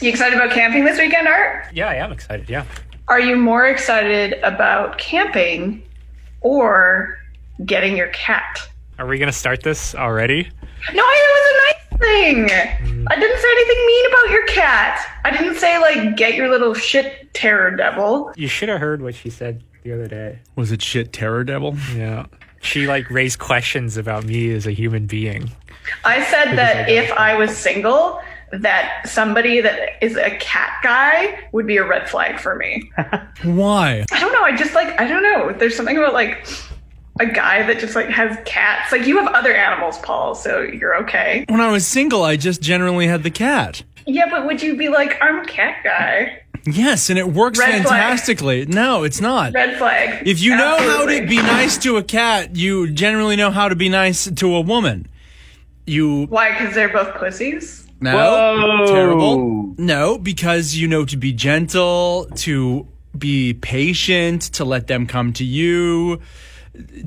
You excited about camping this weekend, Art? Yeah, I am excited. Yeah. Are you more excited about camping or getting your cat? Are we gonna start this already? No, it was a nice thing. Mm. I didn't say anything mean about your cat. I didn't say like get your little shit terror devil. You should have heard what she said the other day. Was it shit terror devil? Yeah. She like raised questions about me as a human being. I said that if I was single, that somebody that is a cat guy would be a red flag for me. Why? I don't know. I just like I don't know. There's something about like a guy that just like has cats. Like you have other animals, Paul, so you're okay. When I was single, I just generally had the cat. Yeah, but would you be like, I'm a cat guy? Yes, and it works Red flag. fantastically. No, it's not. Red flag. If you know how to be nice to a cat, you generally know how to be nice to a woman. You Why? Because they're both pussies. No Whoa. terrible. No, because you know to be gentle, to be patient, to let them come to you,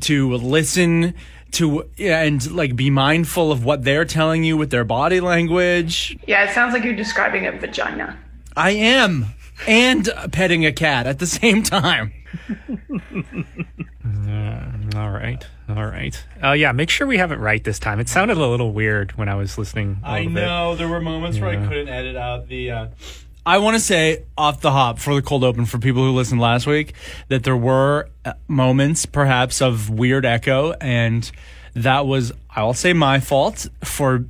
to listen to and like be mindful of what they're telling you with their body language. Yeah, it sounds like you're describing a vagina. I am and petting a cat at the same time. All right. All right. Uh, yeah, make sure we have it right this time. It sounded a little weird when I was listening. a I little bit. know there were moments where I couldn't edit out the. Uh... I want to say off the hop for the cold open for people who listened last week that there were uh, moments perhaps of weird echo, and that was I'll say my fault for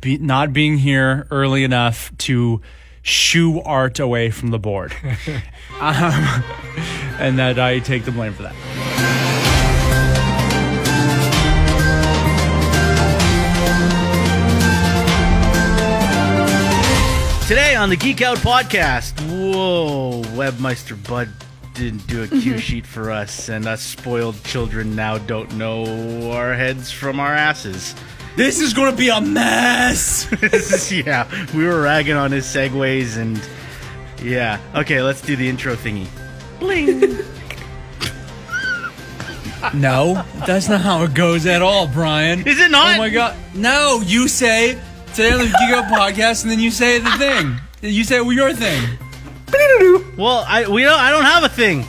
be, not being here early enough to shoo art away from the board, um, and that I take the blame for that. Today on the Geek Out podcast, whoa, Webmeister Bud didn't do a cue sheet for us, and us spoiled children now don't know our heads from our asses. This is going to be a mess. Is- yeah, we were ragging on his segues, and yeah. Okay, let's do the intro thingy. Bling. No, that's not how it goes at all, Brian. Is it not? Oh my god. No, you say today on the Geek Out podcast, and then you say the thing. You say well, your thing. Well, I we don't. I don't have a thing.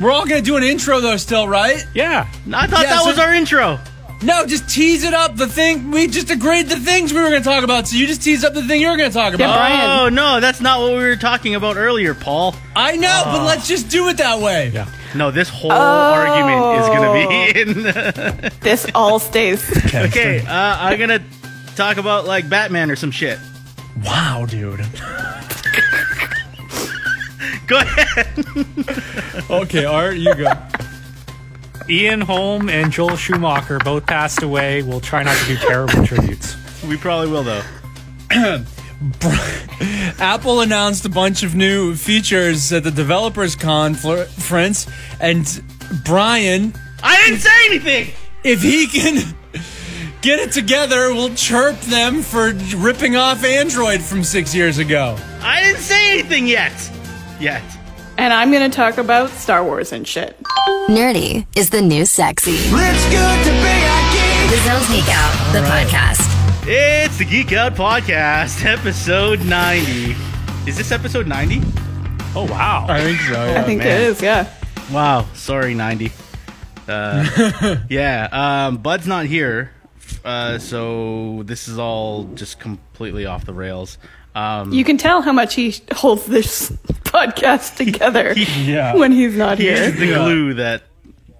We're all gonna do an intro though, still, right? Yeah. I thought Yeah, that so- was our intro. No, just tease it up. The thing we just agreed the things we were gonna talk about. So you just tease up the thing you were gonna talk about. Yeah, Brian. Oh no, that's not what we were talking about earlier, Paul. I know, but let's just do it that way. Yeah. No, this whole argument is gonna be in. This all stays. okay, uh, I'm gonna talk about like Batman or some shit. Wow, dude. Go ahead. Okay, Art, you go. Ian Holm and Joel Schumacher both passed away. We'll try not to do terrible tributes. We probably will though. Apple announced a bunch of new features at the developers conference, and Brian I didn't say anything. if he can get it together, we'll chirp them for ripping off Android from six years ago. I didn't say anything yet. Yet. And I'm gonna talk about Star Wars and shit. Nerdy is the new sexy. It's good to be a geek. The Zone's Geek Out, the podcast. It's the Geek Out Podcast, episode 90. Is this episode 90? Oh wow. I think so. I think man. it is, yeah. Wow, sorry, 90. Uh, yeah, um, Bud's not here, uh, so this is all just completely off the rails. Um, You can tell how much he holds this podcast together Yeah. when he's not here. He's here. the glue that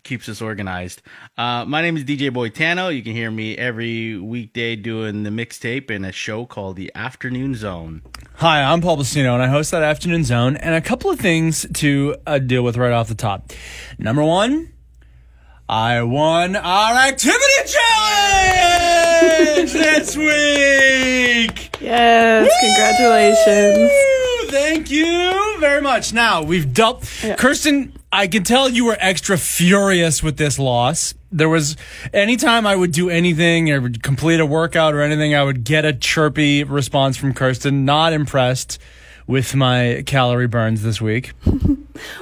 keeps us organized. Uh, my name is DJ Boy Tano. You can hear me every weekday doing the mixtape in a show called The Afternoon Zone. Hi, I'm Paul Bacino, and I host that Afternoon Zone. And a couple of things to uh, deal with right off the top. Number one, I won our activity challenge this week. Yes, congratulations. Thank you very much. Now we've dealt. Kirsten, I can tell you were extra furious with this loss. There was anytime I would do anything or complete a workout or anything, I would get a chirpy response from Kirsten. Not impressed with my calorie burns this week.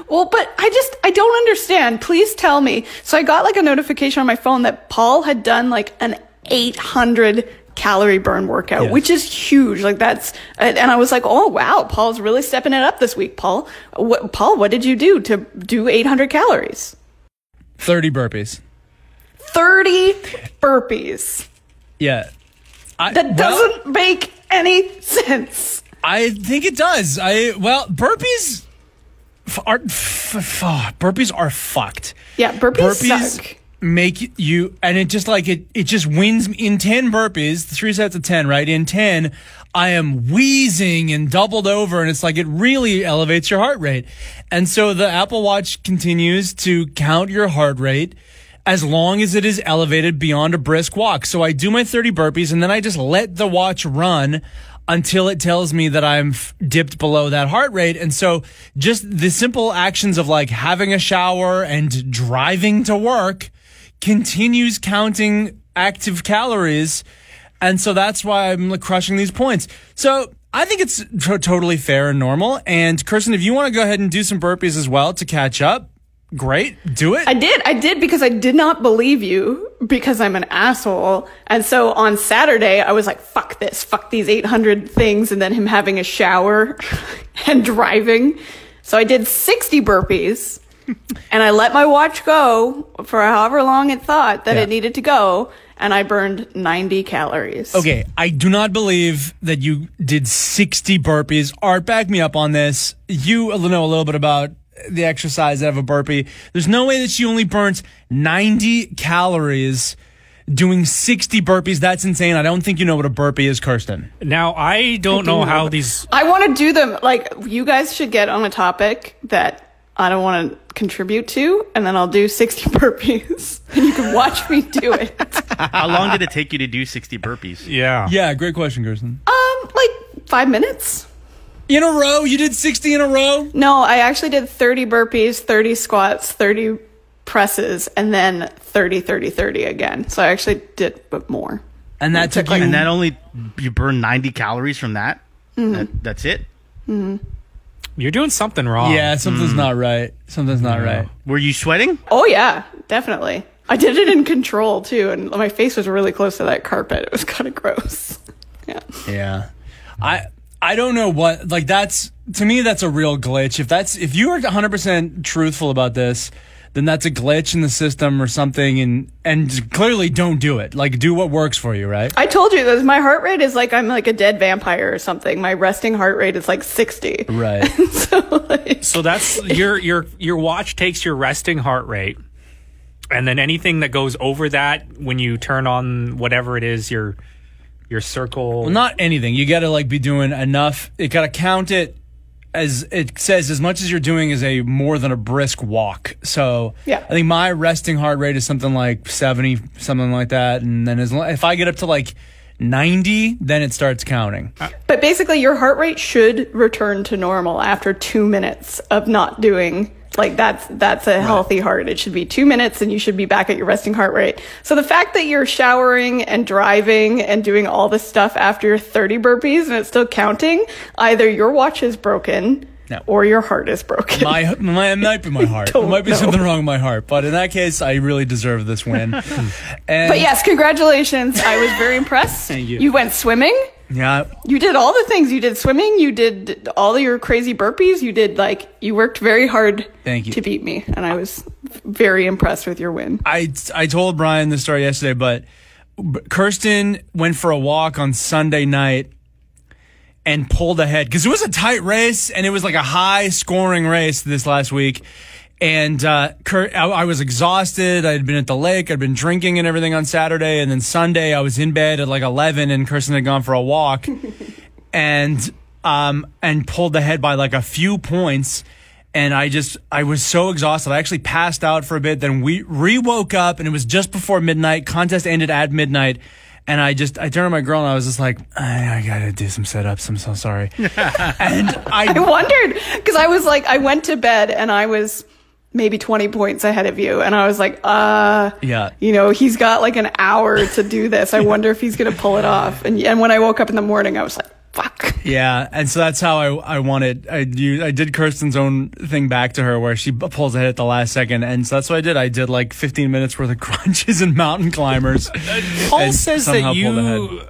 Well, but I just I don't understand. Please tell me. So I got like a notification on my phone that Paul had done like an 800 calorie burn workout, Yes. which is huge. Like that's, and I was like, oh wow, Paul's really stepping it up this week. Paul, what, Paul, what did you do to do 800 calories? 30 burpees. 30 burpees. Yeah. I, That doesn't make any sense. I think it does. I well, burpees are f- f- burpees are fucked. Yeah, burpees, Burpees suck. make you, and it just like it, it just wins me- in ten burpees, three sets of ten, right? In ten, I am wheezing and doubled over, and it's like it really elevates your heart rate. And so the Apple Watch continues to count your heart rate as long as it is elevated beyond a brisk walk. So I do my 30 burpees, and then I just let the watch run until it tells me that I'm dipped below that heart rate. And so just the simple actions of like having a shower and driving to work continues counting active calories. And so that's why I'm like, crushing these points. So I think it's to- totally fair and normal. And Kirsten, if you want to go ahead and do some burpees as well to catch up, great. Do it. I did. I did because I did not believe you because I'm an asshole. And so on Saturday, I was like, fuck this, fuck these 800 things, and then him having a shower and driving. So I did 60 burpees and I let my watch go for however long it thought that Yeah. it needed to go. And I burned 90 calories. Okay, I do not believe that you did 60 burpees. Art, back me up on this. You know a little bit about the exercise out of a burpee. There's no way that she only burnt 90 calories doing 60 burpees. That's insane. I don't think you know what a burpee is, Kirsten. Now I don't know how these. I want to do them like you guys should get on a topic that I don't want to contribute to, and then I'll do 60 burpees and you can watch me do it. How long did it take you to do 60 burpees? Yeah. Yeah, great question, Kirsten. Um, like five minutes. In a row? You did 60 in a row? No, I actually did 30 burpees, 30 squats, 30 presses, and then 30, 30, 30 again. So I actually did but more. And that took you. And that only, you burn 90 calories from that? Mm-hmm. That, that's it? You're doing something wrong. yeah, something's not right. Something's not right. Were you sweating? Oh yeah, definitely. I did it in control too, and my face was really close to that carpet. It was kind of gross. Yeah. Yeah. I I don't know what like that's to me that's a real glitch. If that's if you are 100% truthful about this, then that's a glitch in the system or something and and clearly don't do it. Like do what works for you, right? I told you that my heart rate is like I'm like a dead vampire or something. My resting heart rate is like 60. Right. so like, So that's your your your watch takes your resting heart rate, and then anything that goes over that when you turn on whatever it is your your circle. Well, not anything. You got to like be doing enough. You got to count it as it says as much as you're doing is a more than a brisk walk. So Yeah. I think my resting heart rate is something like 70, something like that. And then as lo- if I get up to like 90, then it starts counting. but basically, your heart rate should return to normal after two minutes of not doing. Like that's that's a healthy heart. It should be two minutes, and you should be back at your resting heart rate. So the fact that you're showering and driving and doing all this stuff after your 30 burpees and it's still counting, either your watch is broken No. or your heart is broken. My, my it might be my heart. It might be know. something wrong with my heart. But in that case, I really deserve this win. and but yes, congratulations! I was very impressed. Thank you. You went swimming. Yeah, You did all the things. You did swimming. You did all your crazy burpees. You did like you worked very hard. Thank you. to beat me, and I was very impressed with your win. I I told Brian the story yesterday, but Kirsten went for a walk on Sunday night and pulled ahead because it was a tight race and it was like a high scoring race this last week. And uh, Kurt, I, I was exhausted. I had been at the lake. I'd been drinking and everything on Saturday, and then Sunday I was in bed at like eleven, and Kirsten had gone for a walk, and um and pulled ahead by like a few points. And I just I was so exhausted. I actually passed out for a bit. Then we re woke up, and it was just before midnight. Contest ended at midnight. And I just, I turned to my girl and I was just like, I, I gotta do some sit ups. I'm so sorry. and I I, wondered because I was like, I went to bed and I was maybe 20 points ahead of you. And I was like, uh, Yeah. you know, he's got like an hour to do this. I wonder if he's going to pull it off. And, and when I woke up in the morning, I was like, fuck. yeah. And so that's how I, I wanted, I, you, I did Kirsten's own thing back to her where she pulls ahead at the last second. And so that's what I did. I did like 15 minutes worth of crunches and mountain climbers. Paul and says that you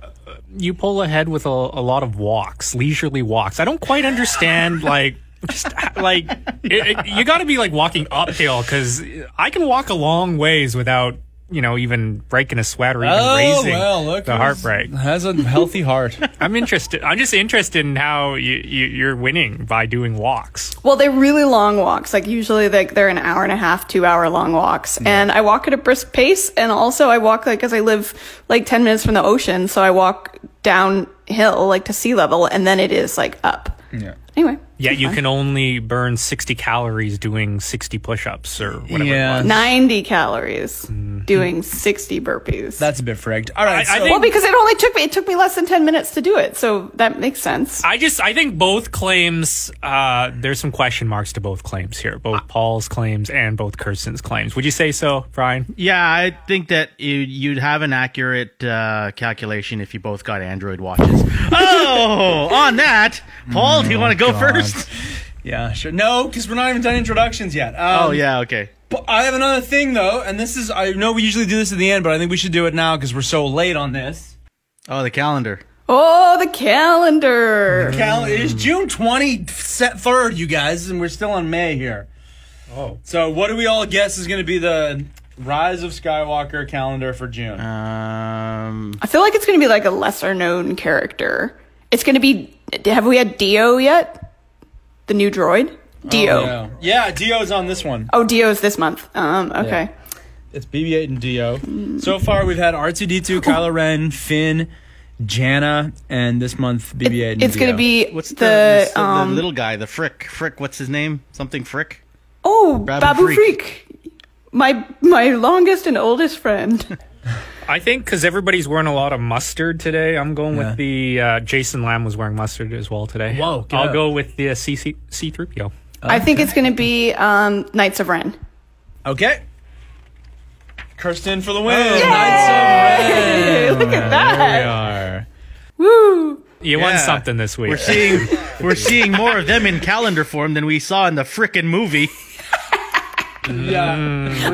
you pull ahead with a, a lot of walks, leisurely walks. I don't quite understand like. Just like it, it- you got to be like walking uphill because I can walk a long ways without you know even breaking a sweat or even Oh raising well, look, the heartbreak. has a healthy heart. I'm interested. I'm just interested in how you, you, you're winning by doing walks. Well, they're really long walks. Like usually, like they're an hour and a half, two hour long walks. And I walk at a brisk pace, and also I walk like because I live like ten minutes from the ocean, so I walk downhill like to sea level, and then it is like up. Yeah. Anyway, Yet you can only burn 60 calories doing 60 push-ups or whatever. Yeah. It was. ninety calories doing sixty burpees. That's a bit frigged. All right, I- I so- think- well, because it only took me it took me less than ten minutes to do it, so that makes sense. I just I think both claims uh, there's some question marks to both claims here, both Paul's claims and both Kirsten's claims. Would you say so, Brian? Yeah, I think that you, you'd have an accurate uh, calculation if you both got Android watches. oh, on that, Paul, do you want to go first? yeah, sure. No, because we're not even done introductions yet. Um, Oh yeah, okay. But I have another thing though, and this is I know we usually do this at the end, but I think we should do it now because we're so late on this. Oh, the calendar. Oh, the calendar. Cal, it is June twenty third, you guys, and we're still on May here. Oh. So, what do we all guess is going to be the Rise of Skywalker calendar for June? Um, I feel like it's going to be like a lesser known character. It's going to be. Have we had D-O yet? The new droid, D-O. Oh, yeah, yeah, D-O's on this one. Oh, D-O's this month. Um, okay. It's BB-8 and D-O. So far, we've had R2D2, Kylo Ren, Finn, Jannah, and this month BB-8 and It's going to be what's the, the, the, um. the little guy, the Frik? Frik, what's his name? Something Frik? oh, Babu Babu Frik. Frik. My my longest and oldest friend. I think because everybody's wearing a lot of mustard today, I'm going Yeah. with the uh, Jason Lamb was wearing mustard as well today. Whoa, get I'll up. go with the uh, C C C three PO. I think it's going to be um, Knights of Ren. Okay. Kirsten for the win. Yay! Knights of Ren. Look at There that. we are. Woo! You won something this week. We're seeing we're seeing more of them in calendar form than we saw in the frickin' movie. Yeah.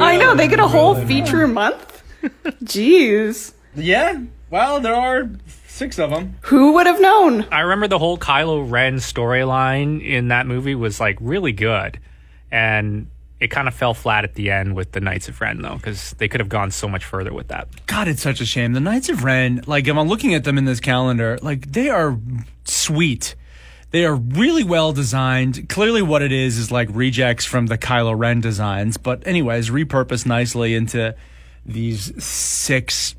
I know they get a whole feature month. Jeez, Yeah. Well, there are six of them. who would have known? I remember the whole Kylo Ren storyline in that movie was like really good, and it kind of fell flat at the end with the Knights of Ren though, because they could have gone so much further with that. God, it's such a shame. The Knights of Ren, like, if I'm looking at them in this calendar, like, they are sweet. They are really well designed. Clearly, what it is is like rejects from the Kylo Ren designs, but, anyways, repurposed nicely into these six.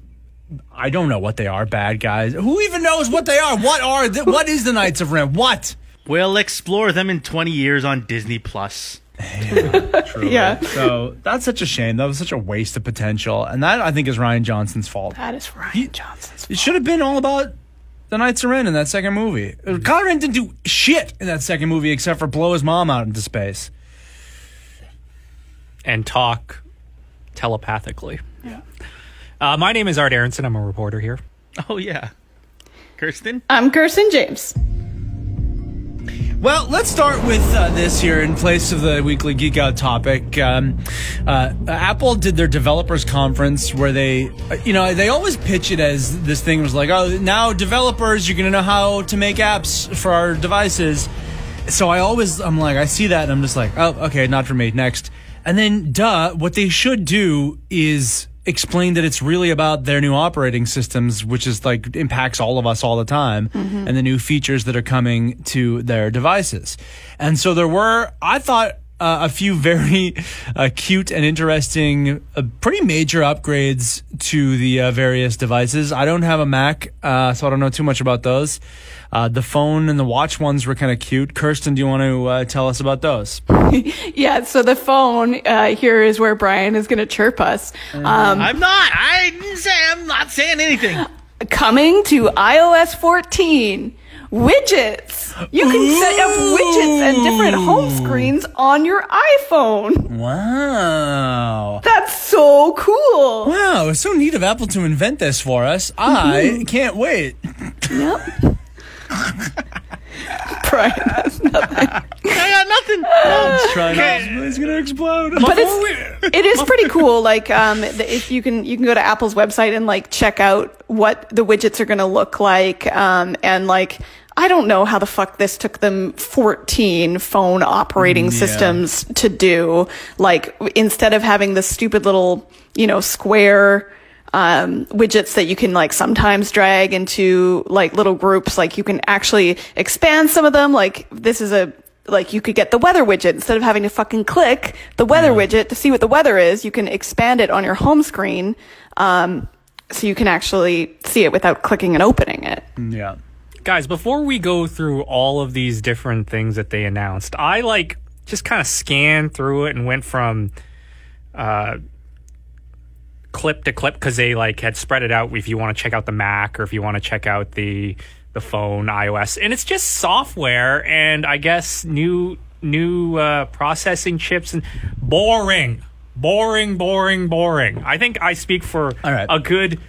I don't know what they are, bad guys. Who even knows what they are? What are the, what is the Knights of Ren? What? We'll explore them in 20 years on Disney Plus. Yeah, So that's such a shame. That was such a waste of potential, and that I think is Rian Johnson's fault. that is Rian Johnson's. fault. It should have been all about the Knights of Ren in that second movie. Uh, Kylo Ren didn't do shit in that second movie except for blow his mom out into space. and talk telepathically. Yeah. Uh, my name is Art Aronson. I'm a reporter here. Oh yeah, Kirsten. I'm Kirsten James. Well, let's start with uh, this here in place of the weekly Geek Out topic. Um, uh, Apple did their developers conference where they, uh, you know, they always pitch it as this thing was like, oh, now developers, you're going to know how to make apps for our devices. So I always, I'm like, I see that and I'm just like, oh, okay, not for me. Next. And then, duh, what they should do is explain that it's really about their new operating systems, which is like impacts all of us all the time, mm-hmm. and the new features that are coming to their devices. And so there were, I thought, uh, a few very uh, cute and interesting, uh, pretty major upgrades to the uh, various devices. I don't have a Mac, uh, so I don't know too much about those. Uh, the phone and the watch ones were kind of cute. Kirsten, do you want to uh, tell us about those? Yeah, so the phone uh, here is where Brian is going to chirp us. Um, I'm not. I didn't say. I'm not saying anything. coming to iOS 14. Widgets. You can set up widgets and different home screens on your iPhone. Wow. That's so cool. Wow, it's so neat of Apple to invent this for us. I can't wait. Yep. Brian has nothing. I got nothing. It's trying to, it's gonna explode. but it's it is pretty cool. Like, um, the- if you can you can go to Apple's website and like check out what the widgets are going to look like, um, and like. I don't know how the fuck this took them 14 phone operating systems to do. Like, instead of having the stupid little, you know, square, um, widgets that you can like sometimes drag into like little groups, like you can actually expand some of them. Like, this is a, like you could get the weather widget instead of having to fucking click the weather widget to see what the weather is. You can expand it on your home screen, um, so you can actually see it without clicking and opening it. Yeah. Guys, before we go through all of these different things that they announced, I like just kind of scanned through it and went from uh, clip to clip because they like had spread it out if you want to check out the Mac or if you want to check out the the phone iOS, and it's just software and I guess new new uh, processing chips and boring, boring, boring, boring. I think I speak for All right. a good.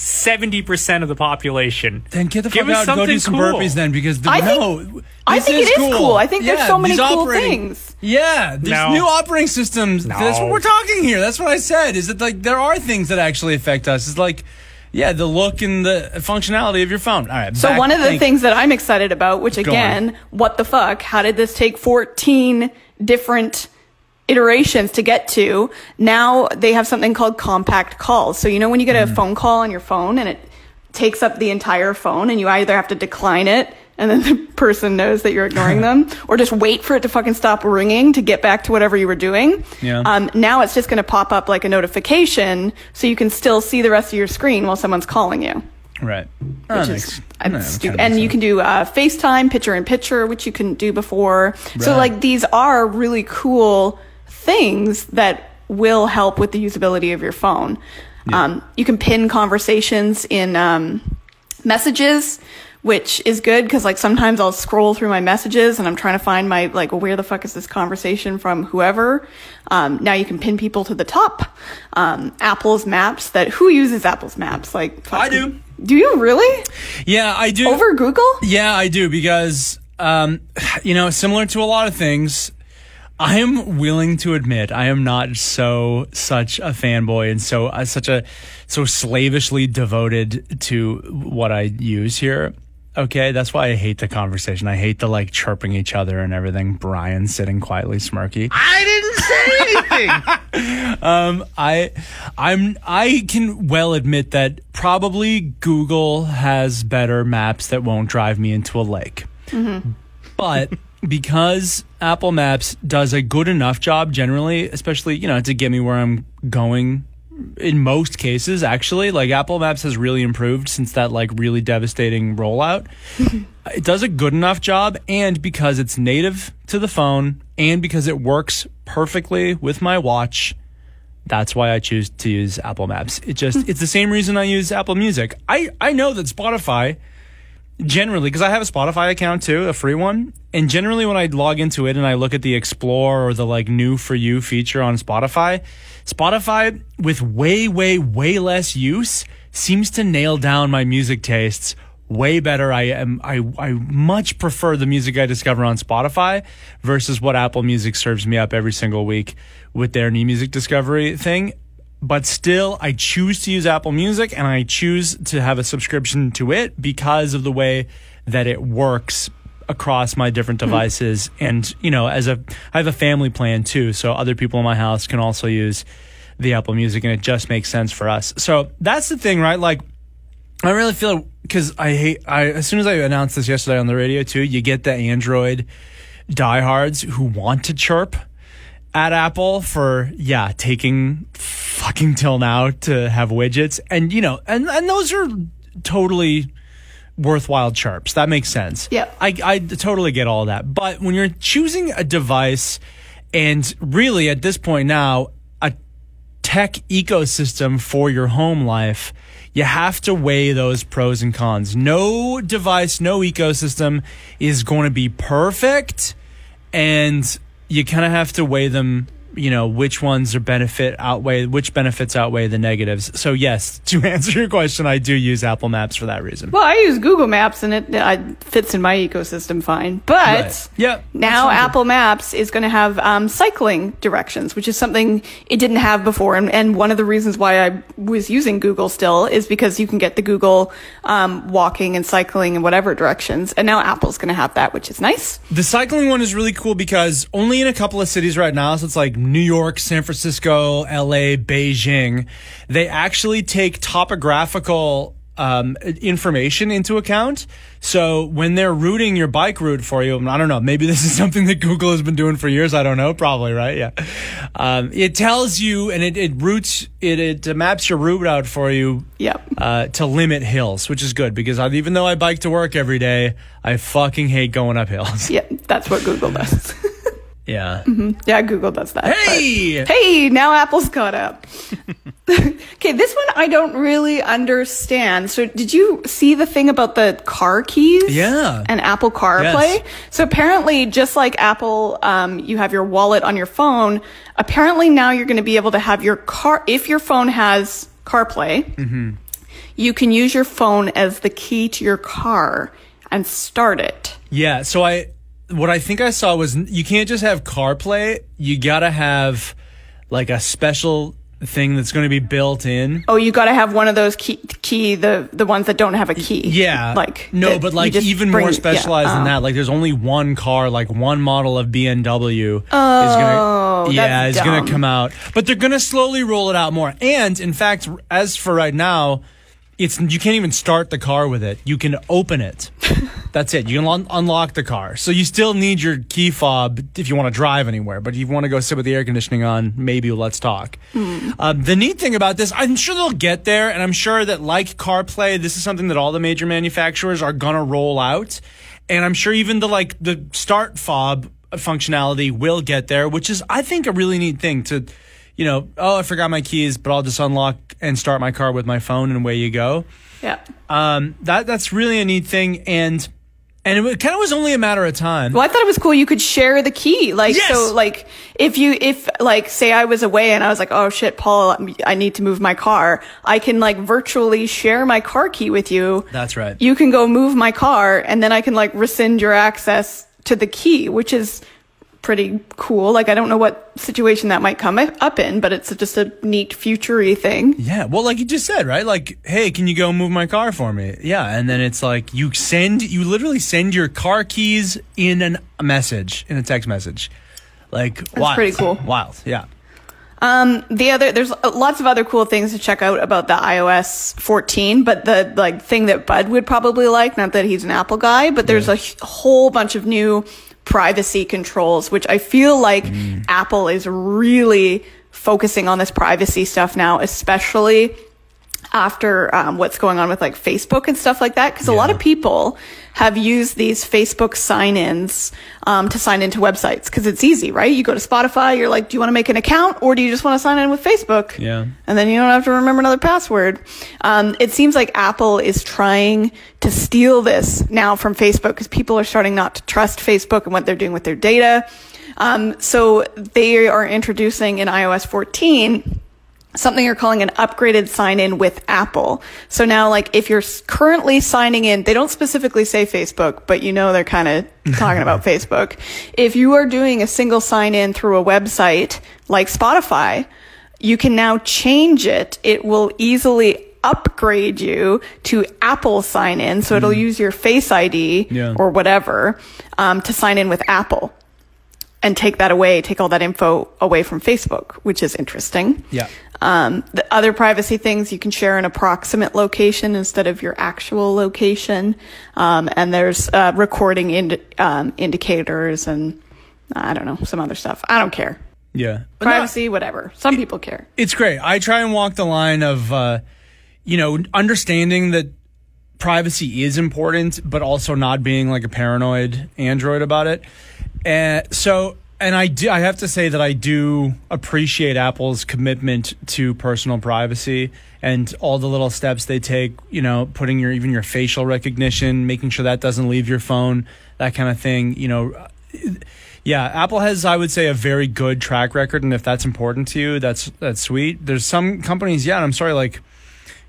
Seventy percent of the population. Then get the Give fuck us out and go do some cool. burpees then because the, I think- no, I this think it is cool. I think there's so many cool operating- things. Yeah, these No. new operating systems. That's what we're talking here. That's what I said. Is that like there are things that actually affect us. It's like, yeah, the look and the functionality of your phone. All right. So back- one of the thank- things that I'm excited about, which Go again, what the fuck? How did this take 14 different iterations to get to? Now they have something called compact calls. So you know when you get a Mm-hmm. phone call on your phone and it takes up the entire phone and you either have to decline it and then the person knows that you're ignoring them or just wait for it to fucking stop ringing to get back to whatever you were doing. Yeah. Um, now it's just going to pop up like a notification so you can still see the rest of your screen while someone's calling you right. Which is that I'm makes stu- kinda and you can do uh, FaceTime, picture in picture, which you couldn't do before. So like these are really cool things that will help with the usability of your phone. Um, you can pin conversations in um, messages, which is good because like sometimes I'll scroll through my messages and I'm trying to find my like where the fuck is this conversation from whoever. Um, now you can pin people to the top. Um, Apple's Maps that who uses Apple's Maps? Like I do. Do you really? Yeah, I do. Over Google? Yeah, I do because um, you know, similar to a lot of things, I am willing to admit I am not so such a fanboy and so uh, such a so slavishly devoted to what I use here. Okay, that's why I hate the conversation. I hate the like chirping each other and everything. Brian sitting quietly smirky. I didn't say anything. um, I I'm I can well admit that probably Google has better maps that won't drive me into a lake. But because Apple Maps does a good enough job generally, especially, you know, to get me where I'm going in most cases actually, like Apple Maps has really improved since that like really devastating rollout. it does a good enough job and because it's native to the phone and because it works perfectly with my watch that's why I choose to use Apple Maps. It just it's the same reason I use Apple Music. I I know that Spotify generally because I have a Spotify account too, a free one, and generally when I log into it and I look at the explore or the like new for you feature on Spotify, Spotify with way way way less use seems to nail down my music tastes way better. I am I I much prefer the music I discover on Spotify versus what Apple Music serves me up every single week with their new music discovery thing. But still, I choose to use Apple Music and I choose to have a subscription to it because of the way that it works across my different mm-hmm. devices. And, you know, as a, I have a family plan too. So other people in my house can also use the Apple Music and it just makes sense for us. So that's the thing, right? Like, I really feel because I hate. I as soon as I announced this yesterday on the radio too, you get the Android diehards who want to chirp at Apple for yeah taking fucking till now to have widgets, and you know, and and those are totally worthwhile chirps. That makes sense. Yeah. I I totally get all that, but when you're choosing a device, and really at this point now a tech ecosystem for your home life, you have to weigh those pros and cons. No device, no ecosystem is going to be perfect, and you kind of have to weigh them you know which ones are benefit outweigh which benefits outweigh the negatives. So yes, to answer your question, I do use Apple Maps for that reason. Well, I use Google Maps and it uh, fits in my ecosystem fine. But Right. Yeah, now. Apple Maps is going to have um, cycling directions, which is something it didn't have before. And, and one of the reasons why I was using Google still is because you can get the Google um, walking and cycling in whatever directions. And now Apple's going to have that, which is nice. The cycling one is really cool because only in a couple of cities right now, so it's like New York, San Francisco, LA, Beijing, they actually take topographical um, information into account. So when they're routing your bike route for you, I don't know, maybe this is something that Google has been doing for years. I don't know, probably, right? Yeah. Um, it tells you and it, it routes, it, it maps your route out for you Yep. uh, to limit hills, which is good because I, even though I bike to work every day, I fucking hate going up hills. Yeah, that's what Google does. Yeah. yeah, Google does that. Hey! Hey, now Apple's caught up. okay, this one I don't really understand. So, did you see the thing about the car keys? Yeah. And Apple CarPlay? Yes. So, apparently, just like Apple, um, you have your wallet on your phone. Apparently, now you're going to be able to have your car, if your phone has CarPlay, Mm-hmm. you can use your phone as the key to your car and start it. Yeah. So I, what I think I saw was you can't just have CarPlay. You gotta have like a special thing that's going to be built in. Oh, you got to have one of those key, key the the ones that don't have a key. Yeah. like no, but like even bring- more yeah, specialized than oh. that. Like there's only one car, like one model of BMW Oh, is gonna oh, yeah, that's is gonna come out. But they're gonna slowly roll it out more. And in fact, as for right now, it's you can't even start the car with it. You can open it. That's it. You can un- unlock the car. So you still need your key fob if you want to drive anywhere. But if you want to go sit with the air conditioning on, maybe let's talk. Um, the neat thing about this, I'm sure they'll get there, and I'm sure that like CarPlay, this is something that all the major manufacturers are gonna roll out, and I'm sure even the like the start fob functionality will get there, which is I think a really neat thing to, you know, oh I forgot my keys, but I'll just unlock and start my car with my phone, and away you go. Yeah. Um, that that's really a neat thing, and and it kind of was only a matter of time. Well, I thought it was cool. You could share the key, like Yes! so. Like if you, if like, say I was away and I was like, oh shit, Paul, I need to move my car. I can like virtually share my car key with you. That's right. You can go move my car, and then I can like rescind your access to the key, which is pretty cool. Like I don't know what situation that might come up in, but it's just a neat futury thing. Yeah, well, like you just said, right? Like, hey, can you go move my car for me? Yeah, and then it's like you send, you literally send your car keys in an, a message, in a text message. Like, wild. pretty cool. Wild, yeah. Um, the other, there's lots of other cool things to check out about the iOS 14, but the like thing that Bud would probably like, not that he's an Apple guy, but there's a h- whole bunch of new privacy controls, which I feel like mm. Apple is really focusing on this privacy stuff now, especially after um, what's going on with like Facebook and stuff like that. Because a lot of people have used these Facebook sign-ins um, to sign into websites because it's easy, right? You go to Spotify, you're like, do you want to make an account or do you just want to sign in with Facebook? Yeah. And then you don't have to remember another password. Um, it seems like Apple is trying to steal this now from Facebook because people are starting not to trust Facebook and what they're doing with their data. Um, so they are introducing in iOS 14 something you're calling an upgraded sign in with Apple. So now, like, if you're currently signing in, they don't specifically say Facebook, but you know they're kind of talking about Facebook. If you are doing a single sign in through a website like Spotify, you can now change it. It will easily upgrade you to Apple sign in. So it'll use your Face ID Yeah. or whatever um, to sign in with Apple and take that away, take all that info away from Facebook, which is interesting. Yeah. Um, the other privacy things, you can share an approximate location instead of your actual location. Um, and there's uh, recording ind- um, indicators and I don't know, some other stuff. I don't care. Yeah. But Privacy, whatever. Some people care. it's great. I try and walk the line of, uh, you know, understanding that privacy is important, but also not being like a paranoid android about it. And so, and I do, I have to say that I do appreciate Apple's commitment to personal privacy and all the little steps they take, you know, putting your, even your facial recognition, making sure that doesn't leave your phone, that kind of thing, you know, yeah, Apple has, I would say, a very good track record, and if that's important to you, that's that's sweet. There's some companies, yeah, and I'm sorry, like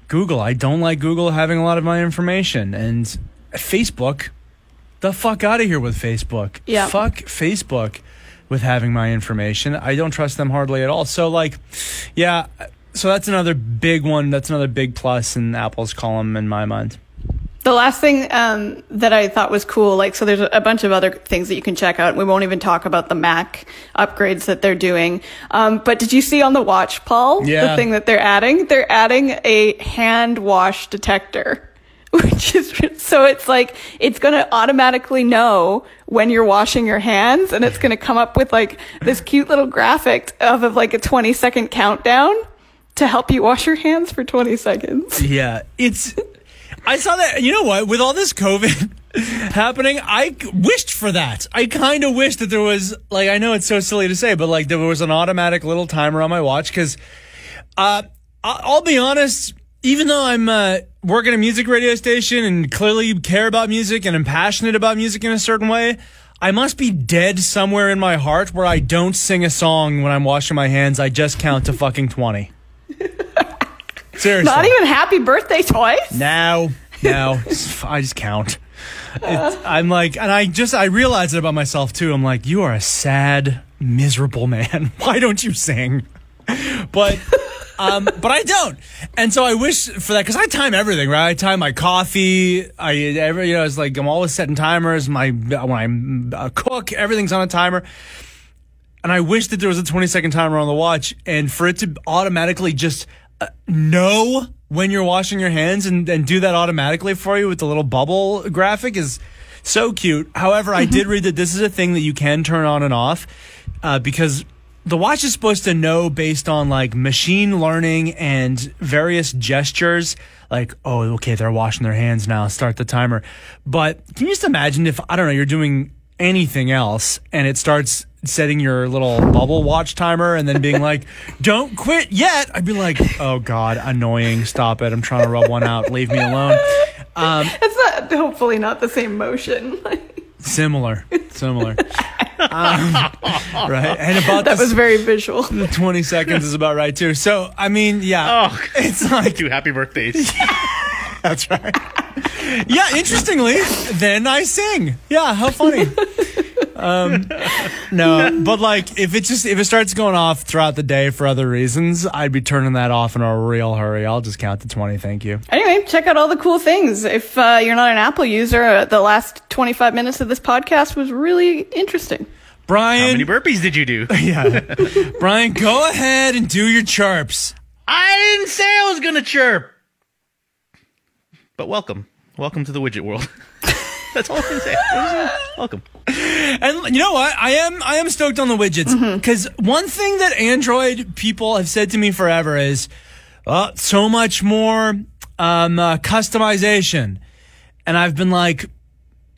Google. I don't like Google having a lot of my information, and Facebook. The fuck out of here with Facebook. Yeah. Fuck Facebook with having my information. I don't trust them hardly at all. So like, yeah. So that's another big one. That's another big plus in Apple's column in my mind. The last thing um, that I thought was cool, like, so there's a bunch of other things that you can check out. We won't even talk about the Mac upgrades that they're doing. Um, but did you see on the watch, Paul, Yeah. the thing that they're adding? They're adding a hand wash detector. Which is so it's like it's going to automatically know when you're washing your hands, and it's going to come up with like this cute little graphic of, of like a 20 second countdown to help you wash your hands for 20 seconds. Yeah, it's. I saw that. You know what? With all this COVID happening, I wished for that. I kind of wish that there was like I know it's so silly to say, but like there was an automatic little timer on my watch because, uh, I'll be honest. Even though I'm uh, working a music radio station and clearly care about music and I'm passionate about music in a certain way, I must be dead somewhere in my heart where I don't sing a song when I'm washing my hands. I just count to fucking twenty. Seriously. Not even happy birthday twice. No, no, I just count. It's, I'm like, and I just I realize it about myself too. I'm like, you are a sad, miserable man. Why don't you sing? But, um, but I don't, and so I wish for that because I time everything, right? I time my coffee. I every you know, it's like I'm always setting timers. My when I uh, cook, everything's on a timer. And I wish that there was a 20 second timer on the watch and for it to automatically just uh, know when you're washing your hands and, and do that automatically for you with the little bubble graphic is so cute. However, I did read that this is a thing that you can turn on and off uh, because the watch is supposed to know based on like machine learning and various gestures like oh okay they're washing their hands now start the timer. But can you just imagine if i don't know you're doing anything else and it starts setting your little bubble watch timer and then being like don't quit yet. I'd be like oh god annoying. Stop it. I'm trying to rub one out. Leave me alone. Um It's not hopefully not the same motion. similar similar um, right and about that this- was very visual. The 20 seconds is about right too. So, I mean, yeah. Oh, It's like, two happy birthdays. that's right. Yeah, interestingly, then I sing. Yeah, how funny. Um, no, but like if it just if it starts going off throughout the day for other reasons, I'd be turning that off in a real hurry. I'll just count to twenty. Thank you. Anyway, check out all the cool things. If uh, you're not an Apple user, uh, the last 25 minutes of this podcast was really interesting. Brian, how many burpees did you do? yeah, Brian, go ahead and do your chirps. I didn't say I was gonna chirp. But welcome, welcome to the widget world. That's all I can say. welcome. And you know what? I am I am stoked on the widgets because one thing that Android people have said to me forever is, uh, so much more um, uh, customization, and I've been like,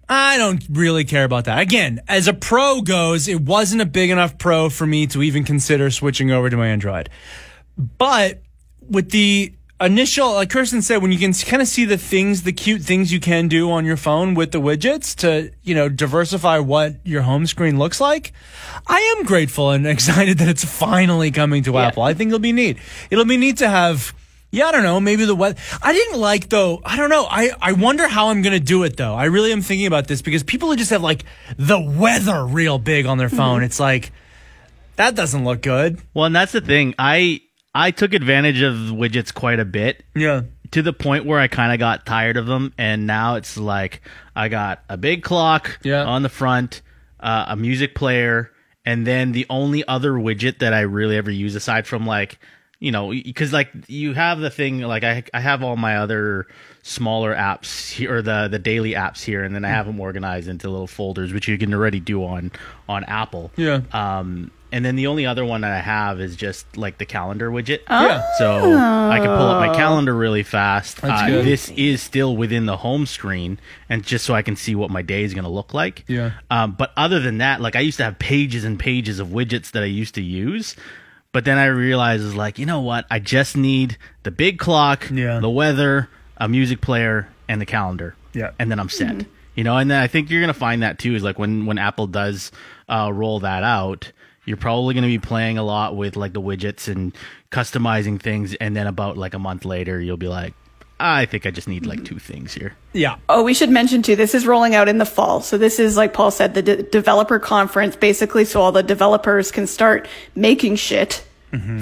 I don't really care about that. Again, as a pro goes, it wasn't a big enough pro for me to even consider switching over to my Android. But with the initial, like Kirsten said, when you can kind of see the things, the cute things you can do on your phone with the widgets to, you know, diversify what your home screen looks like, I am grateful and excited that it's finally coming to Apple. I think it'll be neat. It'll be neat to have. Yeah, I don't know. Maybe the weather. I didn't like though. I don't know. I, I wonder how I'm gonna do it though. I really am thinking about this because people who just have like the weather real big on their phone. Mm-hmm. It's like that doesn't look good. Well, and that's the thing. I I took advantage of widgets quite a bit Yeah. to the point where I kind of got tired of them, and now it's like I got a big clock Yeah. on the front, uh, a music player, and then the only other widget that I really ever use aside from like you know because like you have the thing like I I have all my other smaller apps here or the the daily apps here and then I have them organized into little folders which you can already do on on Apple Yeah. um and then the only other one that I have is just like the calendar widget Yeah. so I can pull up my calendar really fast. That's Uh, good. This is still within the home screen, and just so I can see what my day is going to look like. Yeah. Um, but other than that, like I used to have pages and pages of widgets that I used to use. But then I realized, is like, you know what? I just need the big clock, Yeah. the weather, a music player, and the calendar. Yeah. And then I'm set. You know, and then I think you're gonna find that too is like when when Apple does uh, roll that out, you're probably gonna be playing a lot with like the widgets and customizing things, and then about like a month later, you'll be like, I think I just need like two things here. Yeah. Oh, we should mention too, this is rolling out in the fall. So this is, like Paul said, the de- developer conference, basically, so all the developers can start making shit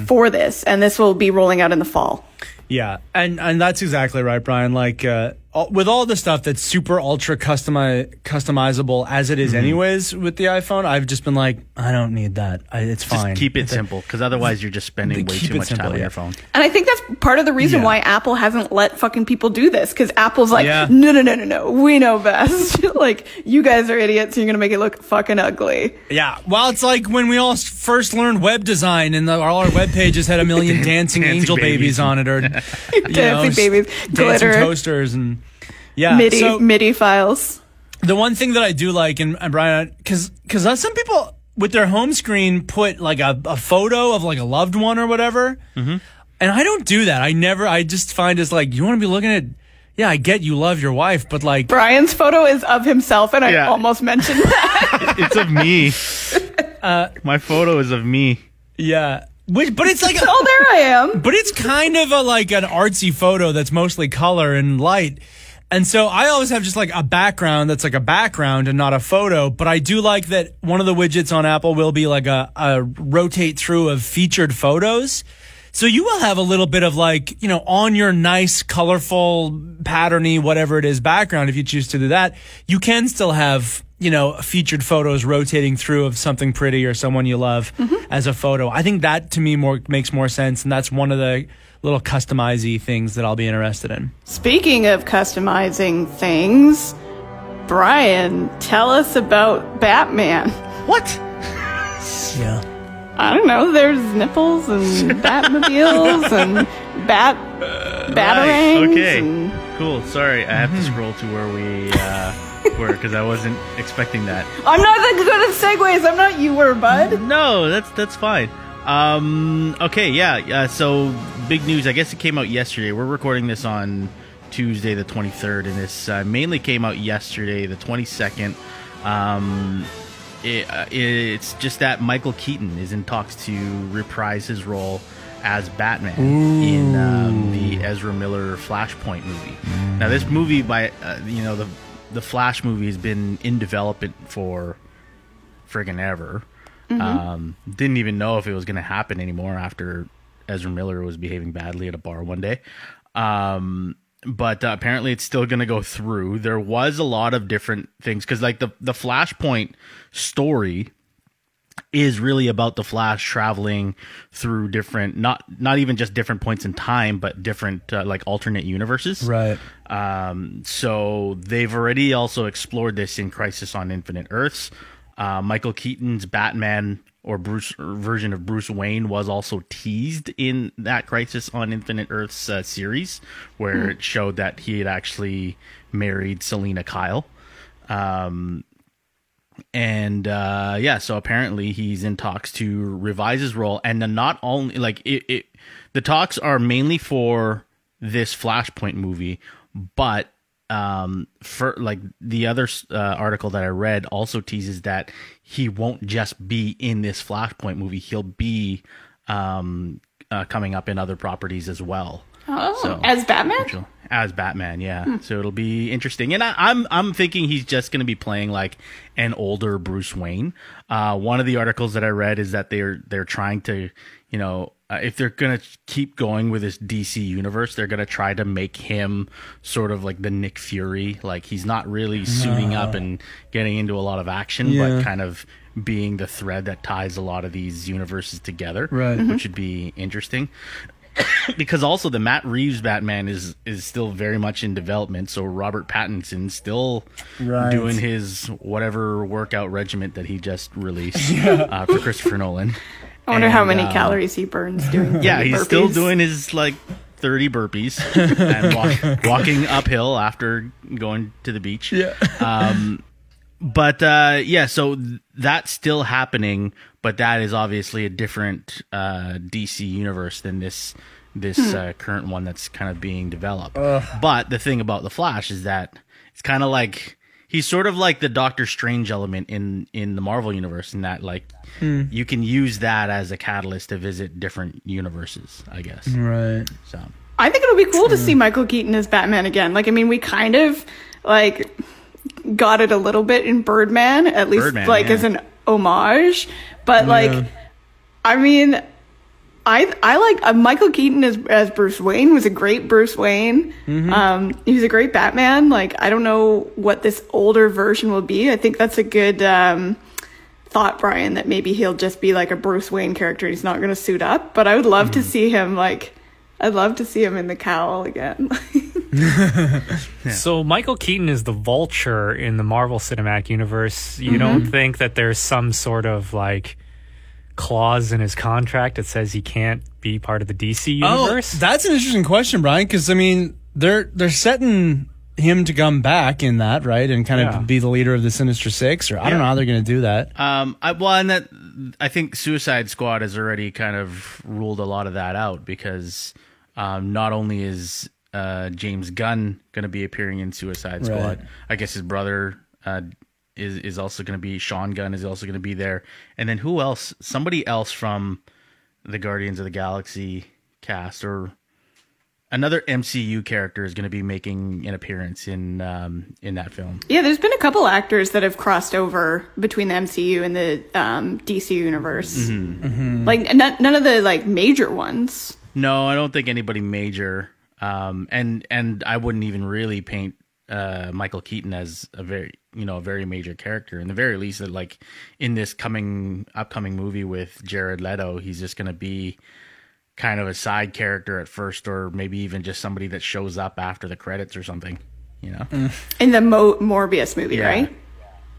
for this. And this will be rolling out in the fall. Yeah, and and that's exactly right, Brian. Like uh, all, with all the stuff that's super ultra customi- customizable as it is mm-hmm. anyways with the iPhone, I've just been like, I don't need that. I, it's Just fine. keep it simple, because otherwise you're just spending way too much simple, time on your phone. And I think that's part of the reason Yeah. why Apple hasn't let fucking people do this. Cause Apple's like, Yeah. no, no, no, no, no. We know best. like, you guys are idiots. You're going to make it look fucking ugly. Yeah, well, it's like when we all first learned web design, and the, all our web pages had a million dancing, Dancing angel babies. babies. on it, or you know, Dancing s- babies, dancing toasters, and yeah. MIDI, so MIDI files. the one thing that I do like, and, and Brian, because because some people with their home screen put like a, a photo of like a loved one or whatever, mm-hmm. and I don't do that. I never. I just find it's like you want to be looking at. Yeah, I get you love your wife, but like, Brian's photo is of himself, and I almost mentioned that. it's of me. My photo is of me. yeah, which, but it's like, oh, there I am. but it's kind of a like an artsy photo that's mostly color and light. And so I always have just like a background that's like a background and not a photo. But I do like that one of the widgets on Apple will be like a, a rotate through of featured photos. So you will have a little bit of like, you know, on your nice, colorful, patterny, whatever it is background. If you choose to do that, you can still have, you know, featured photos rotating through of something pretty or someone you love mm-hmm. as a photo. I think that to me more makes more sense. And that's one of the little customizy things that I'll be interested in. Speaking of customizing things, Brian, tell us about Batman. What? Yeah. I don't know. There's nipples and Batmobiles and bat batarangs. Okay. and- Cool. Sorry, I have to scroll to where we uh, were because I wasn't expecting that. I'm not that good at segues. I'm not you were, bud. No, that's that's fine. Um, okay, yeah. Uh, so big news. I guess it came out yesterday. We're recording this on Tuesday, the 23rd, and this uh, mainly came out yesterday, the 22nd. Um, it, uh, it's just that Michael Keaton is in talks to reprise his role as Batman in um, the Ezra Miller Flashpoint movie. Now, this movie, by uh, you know the the Flash movie, has been in development for friggin' ever. Um, didn't even know if it was going to happen anymore after Ezra Miller was behaving badly at a bar one day. Um, but uh, apparently it's still going to go through. There was a lot of different things because, like the the Flashpoint story is really about the Flash traveling through different not not even just different points in time, but different uh, like alternate universes. Right. Um, so they've already also explored this in Crisis on Infinite Earths. Uh, Michael Keaton's Batman or Bruce or version of Bruce Wayne was also teased in that Crisis on Infinite Earths uh, series, where it showed that he had actually married Selina Kyle. Um, and uh, yeah, so apparently he's in talks to revise his role, and not only like it, it, the talks are mainly for this Flashpoint movie, but um, for like the other uh, article that I read also teases that he won't just be in this Flashpoint movie; he'll be um, uh, coming up in other properties as well. Oh, So- as Batman? As Batman, yeah. So it'll be interesting, and I, I'm I'm thinking he's just going to be playing like an older Bruce Wayne. Uh, one of the articles that I read is that they're they're trying to, you know, uh, if they're going to keep going with this DC universe, they're going to try to make him sort of like the Nick Fury. Like he's not really suiting up and getting into a lot of action, Yeah. but kind of being the thread that ties a lot of these universes together, Right. which would be interesting because also the Matt Reeves Batman is is still very much in development. So Robert Pattinson still Right. doing his whatever workout regiment that he just released uh, for Christopher Nolan. I wonder how many uh, calories he burns doing. Yeah, he's still doing his like thirty burpees and walk, walking uphill after going to the beach. Yeah. but uh, yeah, so that's still happening, but that is obviously a different uh, DC universe than this this uh, current one that's kind of being developed. But the thing about the Flash is that it's kind of like he's sort of like the Doctor Strange element in in the Marvel universe, in that like Hmm. you can use that as a catalyst to visit different universes. I guess. Right. So I think it'll be cool to Hmm. see Michael Keaton as Batman again. Like, I mean, we kind of like got it a little bit in Birdman, at least Birdman, like yeah. as an homage. But like, I mean, I I like uh, Michael Keaton as as Bruce Wayne was a great Bruce Wayne. Mm-hmm. Um, he was a great Batman. Like, I don't know what this older version will be. I think that's a good. Um, thought Brian that maybe he'll just be like a Bruce Wayne character. He's not going to suit up, but I would love Hmm. to see him like. I'd love to see him in the cowl again. So Michael Keaton is the Vulture in the Marvel Cinematic Universe. You don't think that there's some sort of like clause in his contract that says he can't be part of the DC universe? Oh, that's an interesting question, Brian. Because I mean, they're they're setting him to come back in that, right, and kind Yeah. of be the leader of the Sinister Six. Or I don't know how they're going to do that. Um, I, well, and that I think Suicide Squad has already kind of ruled a lot of that out because um, not only is uh, James Gunn going to be appearing in Suicide Squad, Right. I guess his brother uh, is is also going to be Sean Gunn is also going to be there, and then who else? Somebody else from the Guardians of the Galaxy cast or. Another MCU character is going to be making an appearance in um, in that film. yeah, there's been a couple actors that have crossed over between the MCU and the um, DC universe. Mm-hmm. Like none, none of the like major ones. No, I don't think anybody major. Um, and and I wouldn't even really paint uh, Michael Keaton as a very you know a very major character. In the very least, that like in this coming upcoming movie with Jared Leto, he's just going to be kind of a side character at first, or maybe even just somebody that shows up after the credits or something. You know, in the Mo- Morbius movie, Yeah. right?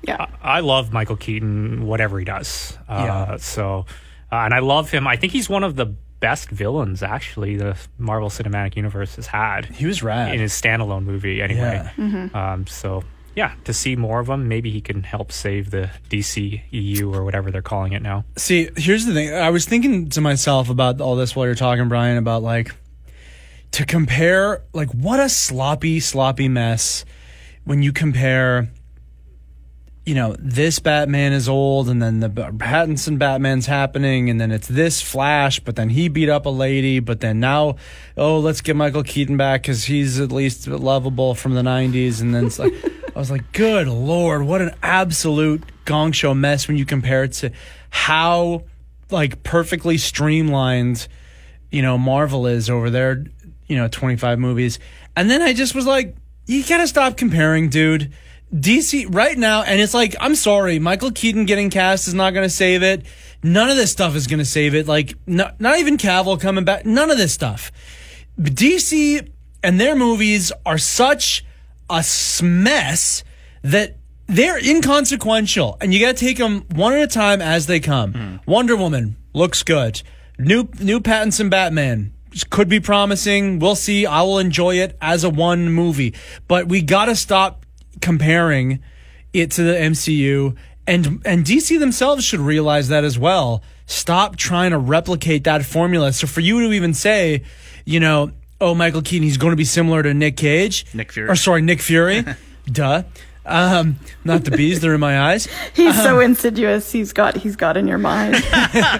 Yeah. I love Michael Keaton, whatever he does. Uh, Yeah. So, uh, and I love him. I think he's one of the best villains, actually, the Marvel Cinematic Universe has had. He was rad. in his standalone movie, anyway. Yeah. Um, so, yeah, to see more of him, maybe he can help save the DC EU or whatever they're calling it now. See, here's the thing. I was thinking to myself about all this while you're talking, Brian, about like to compare, like, what a sloppy, sloppy mess when you compare, you know, this Batman is old and then the Pattinson Batman's happening and then it's this Flash, but then he beat up a lady, but then now, oh, let's get Michael Keaton back because he's at least lovable from the 90s. And then it's like, I was like, good Lord, what an absolute gong show mess when you compare it to how like perfectly streamlined you know Marvel is over there, you know, 25 movies. And then I just was like, you got to stop comparing, dude. DC right now and it's like, I'm sorry, Michael Keaton getting cast is not going to save it. None of this stuff is going to save it. Like not, not even Cavill coming back. None of this stuff. DC and their movies are such a mess that they're inconsequential and you got to take them one at a time as they come. Hmm. Wonder Woman looks good. New new Pattinson Batman could be promising. We'll see. I will enjoy it as a one movie, but we got to stop comparing it to the MCU and and DC themselves should realize that as well. Stop trying to replicate that formula. So for you to even say, you know, oh Michael Keaton, he's going to be similar to Nick Cage, Nick Fury. or sorry, Nick Fury, duh. Um, not the bees; they're in my eyes. He's so insidious. He's got he's got in your mind.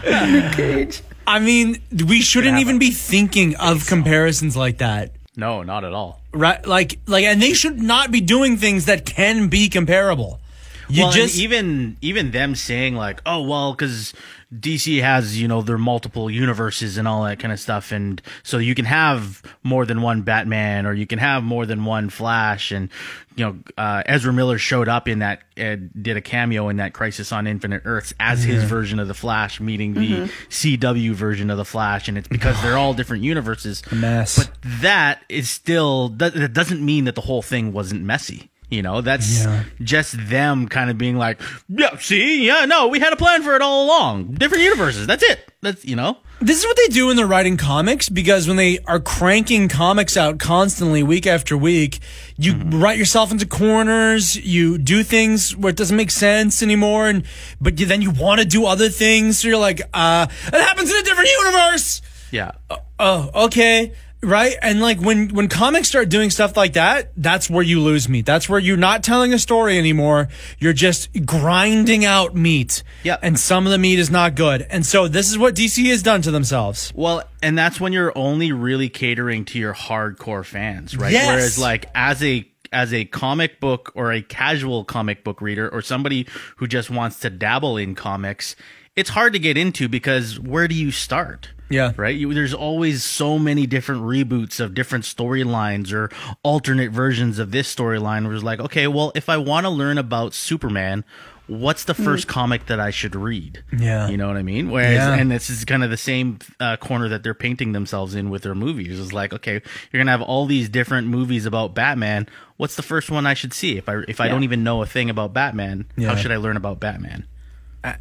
Nick Cage. I mean, we shouldn't even be thinking of comparisons like that. no, not at all. Right? Like, like, and they should not be doing things that can be comparable. You well, just even even them saying like, oh well, because DC has you know their multiple universes and all that kind of stuff, and so you can have more than one Batman or you can have more than one Flash, and you know uh, Ezra Miller showed up in that uh, did a cameo in that Crisis on Infinite Earths as his version of the Flash, meeting the CW version of the Flash, and it's because they're all different universes. A mess. But that is still that, that doesn't mean that the whole thing wasn't messy. You know, that's Yeah. just them kind of being like, yeah, see, yeah, no, we had a plan for it all along. Different universes. That's it. That's you know. This is what they do when they're writing comics because when they are cranking comics out constantly week after week, you write yourself into corners, you do things where it doesn't make sense anymore and but you, then you want to do other things so you're like, uh, it happens in a different universe. Yeah. Oh, okay. Right? And like when when comics start doing stuff like that, that's where you lose me. That's where you're not telling a story anymore. You're just grinding out meat. Yeah. And some of the meat is not good. And so this is what DC has done to themselves. Well, and that's when you're only really catering to your hardcore fans, right? Yes. Whereas like as a as a comic book or a casual comic book reader or somebody who just wants to dabble in comics, it's hard to get into because where do you start? Yeah. Right? You, there's always so many different reboots of different storylines or alternate versions of this storyline where it's like, okay, well, if I want to learn about Superman, what's the first comic that I should read? Yeah. You know what I mean? Whereas, Yeah. and this is kind of the same uh, corner that they're painting themselves in with their movies. It's like, okay, you're gonna have all these different movies about Batman. What's the first one I should see? If I if I don't even know a thing about Batman, Yeah. how should I learn about Batman?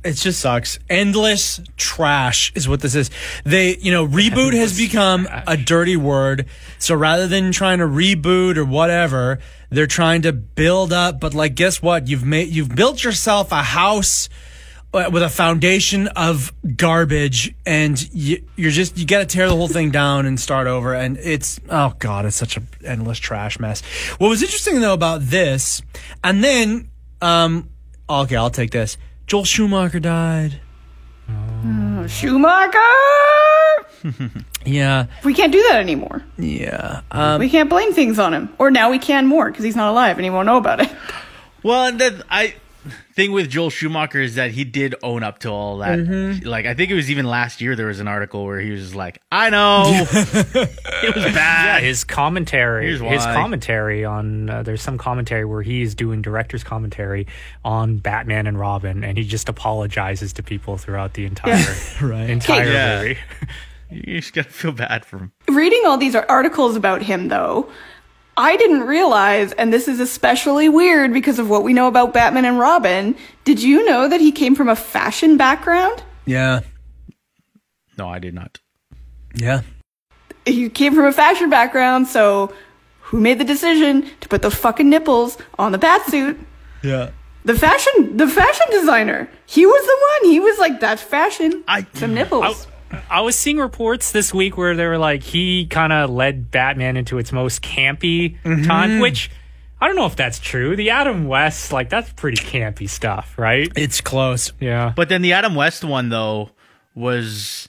It just sucks. Endless trash is what this is. They, you know, reboot has become a dirty word. So rather than trying to reboot or whatever, they're trying to build up. But like, guess what? You've made, you've built yourself a house uh, with a foundation of garbage and you, you're just, you got to tear the whole thing down and start over. And it's, oh God, it's such an endless trash mess. What was interesting though about this, and then, um, okay, I'll take this. Joel Schumacher died. Schumacher. Yeah, We can't do that anymore. yeah. Um, we can't blame things on him. Or now we can more because he's not alive and he won't know about it. Well, and then I thing with Joel Schumacher is that he did own up to all that. Mm-hmm. Like I think it was even last year there was an article where he was just like, "I know it was Yeah, bad." his commentary, Here's his commentary on uh, there's some commentary where he's doing director's commentary on Batman and Robin, and he just apologizes to people throughout the entire Right. entire Yeah. movie. you just gotta feel bad for him. Reading all these articles about him, though, I didn't realize, and this is especially weird because of what we know about Batman and Robin. Did you know that he came from a fashion background? yeah, No, I did not. yeah. He came from a fashion background, so who made the decision to put the fucking nipples on the batsuit? Yeah. The fashion, the fashion designer. He was the one. He was like, "That's fashion." I- some nipples. I was seeing reports this week where they were like he kind of led Batman into its most campy mm-hmm. time, which I don't know if that's true. The Adam West, like that's pretty campy stuff, right? It's close. Yeah. But then the Adam West one though was,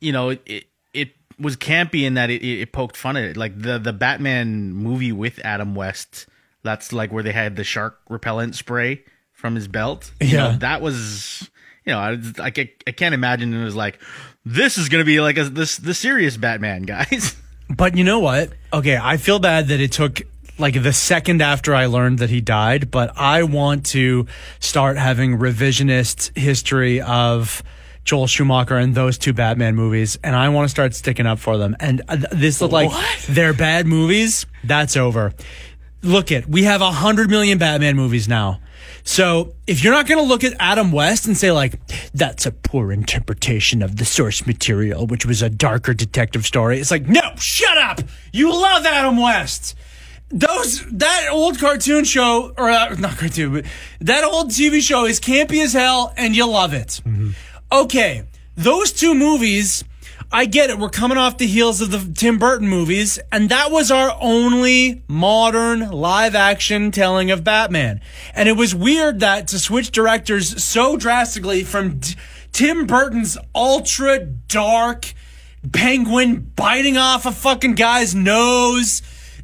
you know, it it was campy in that it, it, it poked fun at it. Like the the Batman movie with Adam West, that's like where they had the shark repellent spray from his belt. You Yeah. know, that was. You know, I, I, I can't imagine it was like, this is gonna be like a, this the serious Batman, guys. But you know what? Okay, I feel bad that it took like the second after I learned that he died, but I want to start having revisionist history of Joel Schumacher and those two Batman movies, and I want to start sticking up for them. And uh, this look like they're bad movies. That's over. Look it, we have a hundred million Batman movies now. So if you're not going to look at Adam West and say like that's a poor interpretation of the source material, which was a darker detective story, it's like no, shut up. You love Adam West. Those that old cartoon show or uh, not cartoon, but that old TV show is campy as hell, and you love it. Okay, those two movies. I get it. We're coming off the heels of the Tim Burton movies, and that was our only modern live action telling of Batman. And it was weird that to switch directors so drastically from D- Tim Burton's ultra dark penguin biting off a fucking guy's nose,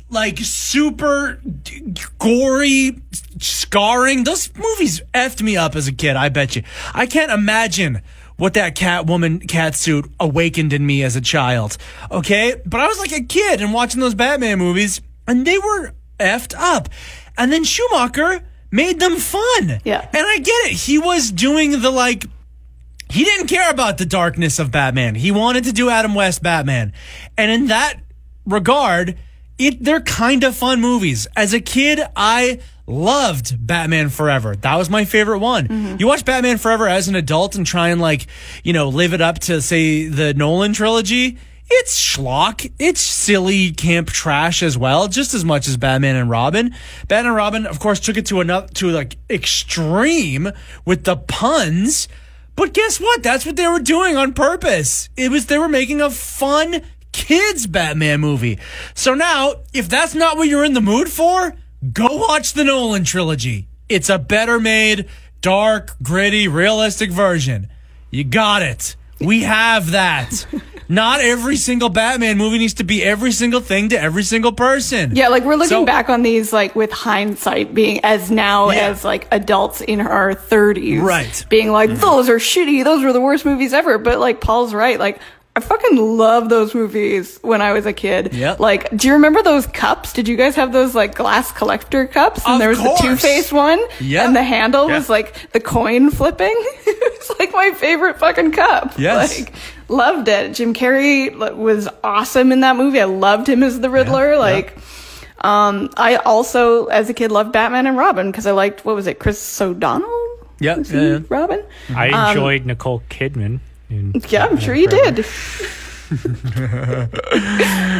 like super d- gory scarring. Those movies effed me up as a kid, I bet you. I can't imagine what that Catwoman cat suit awakened in me as a child. Okay? But I was like a kid and watching those Batman movies, and they were effed up. And then Schumacher made them fun. Yeah. And I get it. He was doing the like he didn't care about the darkness of Batman. He wanted to do Adam West Batman. And in that regard, it they're kind of fun movies. As a kid, I loved Batman Forever. That was my favorite one. Mm-hmm. You watch Batman Forever as an adult and try and like, you know, live it up to say the Nolan trilogy. It's schlock. It's silly camp trash as well, just as much as Batman and Robin. Batman and Robin, of course, took it to another to like extreme with the puns. But guess what? That's what they were doing on purpose. It was they were making a fun, kids Batman movie. So now, if that's not what you're in the mood for, go watch the Nolan trilogy. It's a better made, dark, gritty, realistic version. You got it. We have that. Not every single Batman movie needs to be every single thing to every single person. Yeah, like we're looking So- back on these like with hindsight being as now Yeah. as like adults in our 30s. Right. Being like, mm-hmm. those are shitty. Those were the worst movies ever. But like Paul's right. Like, I fucking love those movies when I was a kid. Yep. Like, do you remember those cups? Did you guys have those like glass collector cups? And Of there was course. the Two Face one. Yeah. And the handle Yeah. was like the coin flipping. it's like my favorite fucking cup. Yes. Like, loved it. Jim Carrey was awesome in that movie. I loved him as the Riddler. yeah. Like, um, I also, as a kid, loved Batman and Robin because I liked what was it, Chris O'Donnell? Yeah, Was yeah, yeah. Robin. I enjoyed Nicole Kidman. In Yeah, I'm sure you did.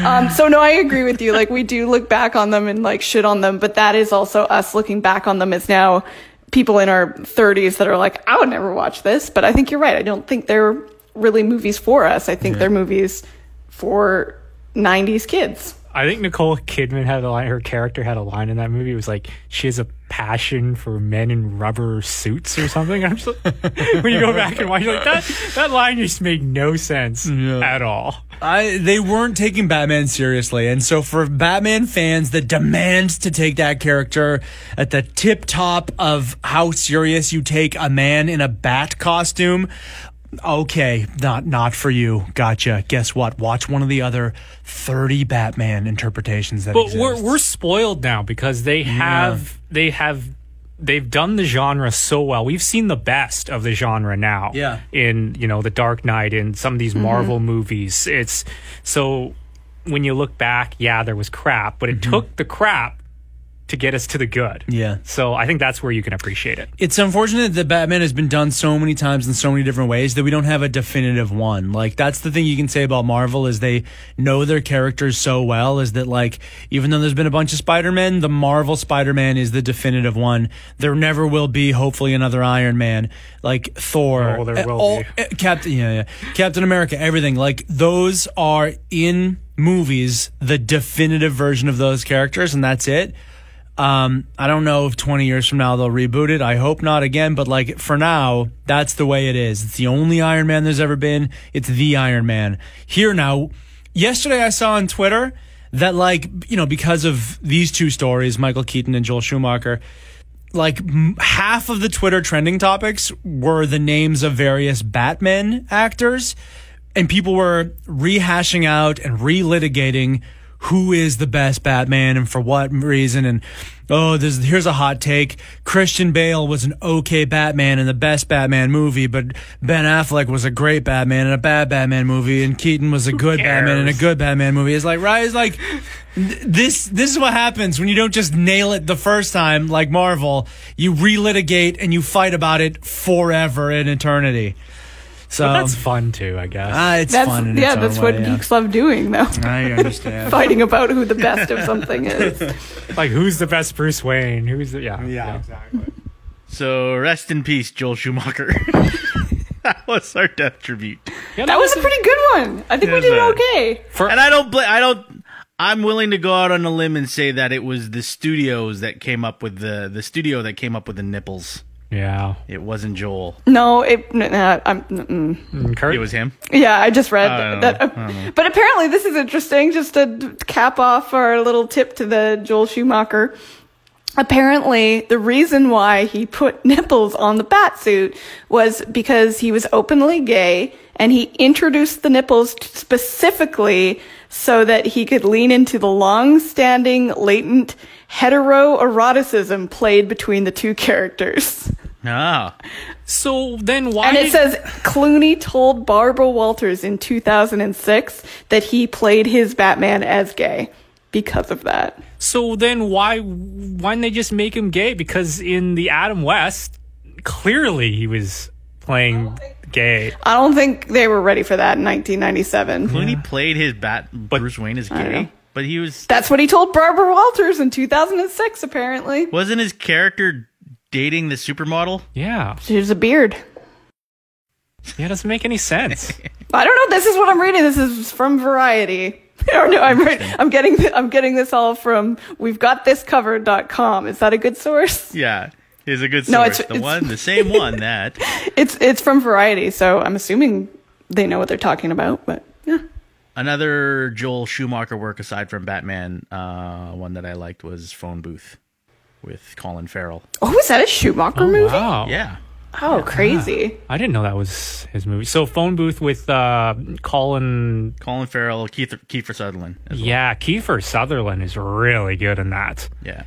um, so no, I agree with you. Like we do look back on them and like shit on them, but that is also us looking back on them as now people in our 30s that are like, I would never watch this. But I think you're right. I don't think they're really movies for us. I think they're movies for 90s kids. I think Nicole Kidman had a line. Her character had a line in that movie. It was like she has a passion for men in rubber suits or something. I'm just when you go back and watch, like that that line just made no sense at all. I they weren't taking Batman seriously, and so for Batman fans that demand to take that character at the tip top of how serious you take a man in a bat costume, okay, not not for you. Gotcha. Guess what? Watch one of the other thirty Batman interpretations that But exist. we're we're spoiled now because they have they have they've done the genre so well. We've seen the best of the genre now. Yeah. In you know the Dark Knight and some of these Mm-hmm. Marvel movies. It's so when you look back, yeah, there was crap, but it took the crap to get us to the good. Yeah. So I think that's where you can appreciate it. it's unfortunate that Batman has been done so many times in so many different ways that we don't have a definitive one. Like that's the thing you can say about Marvel is they know their characters so well is that like even though there's been a bunch of Spider-Man, the Marvel Spider-Man is the definitive one. There never will be hopefully another Iron Man like Thor. Oh, there eh, will all- be. eh, Captain yeah, yeah. Captain America, everything. Like those are in movies the definitive version of those characters and that's it. Um, I don't know if 20 years from now they'll reboot it. I hope not again, but like for now, that's the way it is. It's the only Iron Man there's ever been. It's the Iron Man. Here now, yesterday I saw on Twitter that like, you know, because of these two stories, Michael Keaton and Joel Schumacher, like half of the Twitter trending topics were the names of various Batman actors, and people were rehashing out and relitigating who is the best Batman and for what reason. And oh, there's here's a hot take: Christian Bale was an okay Batman in the best Batman movie, but Ben Affleck was a great Batman in a bad Batman movie, and Keaton was a good Batman in a good Batman movie. It's like right, it's like this this is what happens when you don't just nail it the first time like Marvel. You relitigate and you fight about it forever in eternity. So But that's fun too, I guess. ah, it's That's fun. In yeah, its own that's way, what yeah. geeks love doing though. I understand. Fighting about who the best of something is. like who's the best Bruce Wayne? Who's the yeah. Yeah, exactly. So rest in peace, Joel Schumacher. that was our death tribute. Yeah, That was a pretty good one. I think we did uh, okay. And I don't. Bl- I don't. I'm willing to go out on a limb and say that it was the studios that came up with the the studio that came up with the nipples. Yeah. It wasn't Joel. No, it. Nah, uh, I'm. Mm-mm. Mm, Kurt? It was him. Yeah, I just read I don't that. know. Uh, I don't know. but apparently, this is interesting. Just to cap off our little tip to the Joel Schumacher. Apparently, the reason why he put nipples on the bat suit was because he was openly gay and he introduced the nipples specifically so that he could lean into the long-standing latent heteroeroticism played between the two characters. Ah, So then why And it did- says Clooney told Barbara Walters in 2006 that he played his Batman as gay because of that. So then why why didn't they just make him gay? Because in the Adam West, clearly he was playing gay. I don't think they were ready for that in 1997. Clooney played his bat Bruce Wayne as know. gay, but he was That's what he told Barbara Walters in 2006, apparently. wasn't his character dating the supermodel. Yeah. She has a beard. Yeah, it doesn't make any sense. I don't know. This is what I'm reading. This is from Variety. or no, I'm right. I'm getting I'm getting this all from we've got this covered.com. Is that a good source? Yeah. Here's a good source. No, it's- the it's- one, the same one that. It's it's from Variety, so I'm assuming they know what they're talking about. But yeah, Another Joel Schumacher work aside from Batman, uh, one that I liked was Phone Booth with Colin Farrell. oh, is that a Schumacher movie? Wow. Yeah. Oh, crazy! I didn't know that was his movie. So phone booth with uh, Colin. Colin Farrell, Keith, Kiefer Sutherland. As well. Yeah, Kiefer Sutherland is really good in that. Yeah.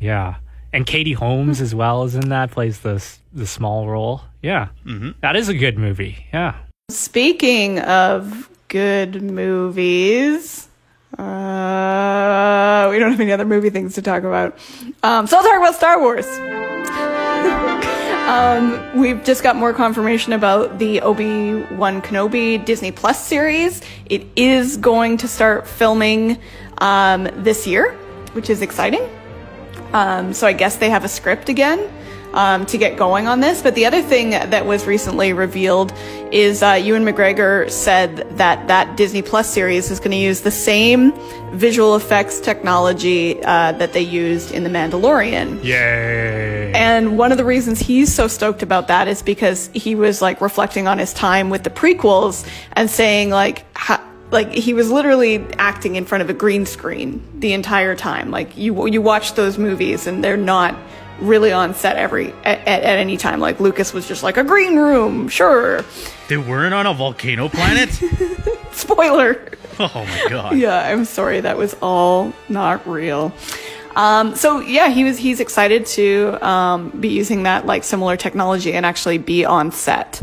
Yeah, and Katie Holmes as well is in that. Plays the the small role. Yeah, mm-hmm. is a good movie. Yeah. Speaking of good movies, uh, we don't have any other movie things to talk about. Um, so I'll talk about Star Wars. um, we've just got more confirmation about the Obi Wan Kenobi Disney Plus series. It is going to start filming um, this year, which is exciting. Um, so I guess they have a script again um, to get going on this. But the other thing that was recently revealed is uh, Ewan McGregor said that that Disney Plus series is going to use the same visual effects technology uh, that they used in The Mandalorian. Yay. And one of the reasons he's so stoked about that is because he was like reflecting on his time with the prequels and saying like like he was literally acting in front of a green screen the entire time. Like you you watch those movies and they're not really on set every at, at, at any time. Like Lucas was just like a green room, sure. They weren't on a volcano planet? Spoiler. oh my god. yeah, I'm sorry, that was all not real. Um, so yeah, he was he's excited to um, be using that like similar technology and actually be on set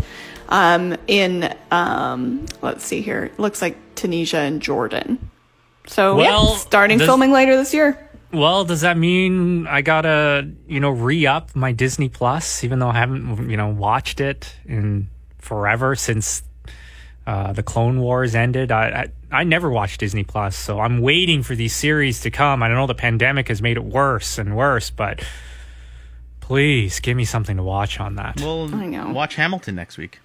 um, in um, let's see here, it looks like Tunisia and Jordan. So Well, yeah, starting does- filming later this year. Well, does that mean I gotta, you know, re up my Disney Plus, even though I haven't, you know, watched it in forever since uh, the Clone Wars ended? I, I I never watched Disney Plus, so I'm waiting for these series to come. I know the pandemic has made it worse and worse, but please give me something to watch on that. Well, I know. watch Hamilton next week.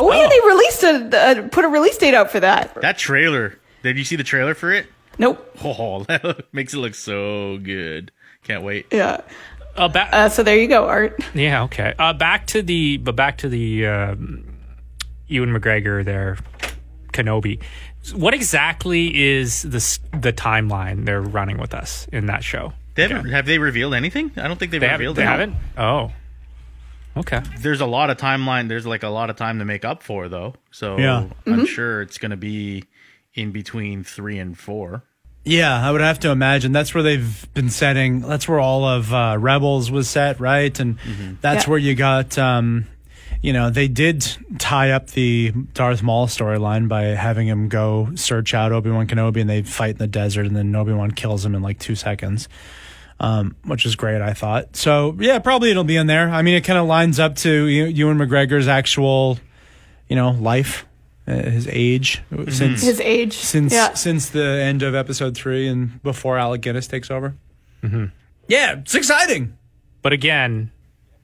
Oh, yeah, they released a uh, put a release date out for that. That trailer. Did you see the trailer for it? Nope. Oh, that makes it look so good. Can't wait. Yeah. Uh, ba- Uh, so there you go, Art. Yeah, okay. Uh, back to the but back to the um, Ewan McGregor there, Kenobi. What exactly is the s- the timeline they're running with us in that show? They haven't, Have they revealed anything? I don't think they've They haven't. revealed They anything. haven't. Oh, okay. There's a lot of timeline. There's like a lot of time to make up for, though. So Yeah. Mm-hmm. I'm sure it's going to be in between three and four. Yeah, I would have to imagine that's where they've been setting. That's where all of uh, Rebels was set, right? And that's Yeah. where you got, um, you know, they did tie up the Darth Maul storyline by having him go search out Obi Wan Kenobi, and they fight in the desert, and then Obi Wan kills him in like two seconds, um, which is great, I thought. So yeah, probably it'll be in there. I mean, it kind of lines up to you, Ewan McGregor's actual, you know, life, uh, his age since His age. since yeah. since the end of episode three and before Alec Guinness takes over. Mm-hmm. Yeah, it's exciting. But again,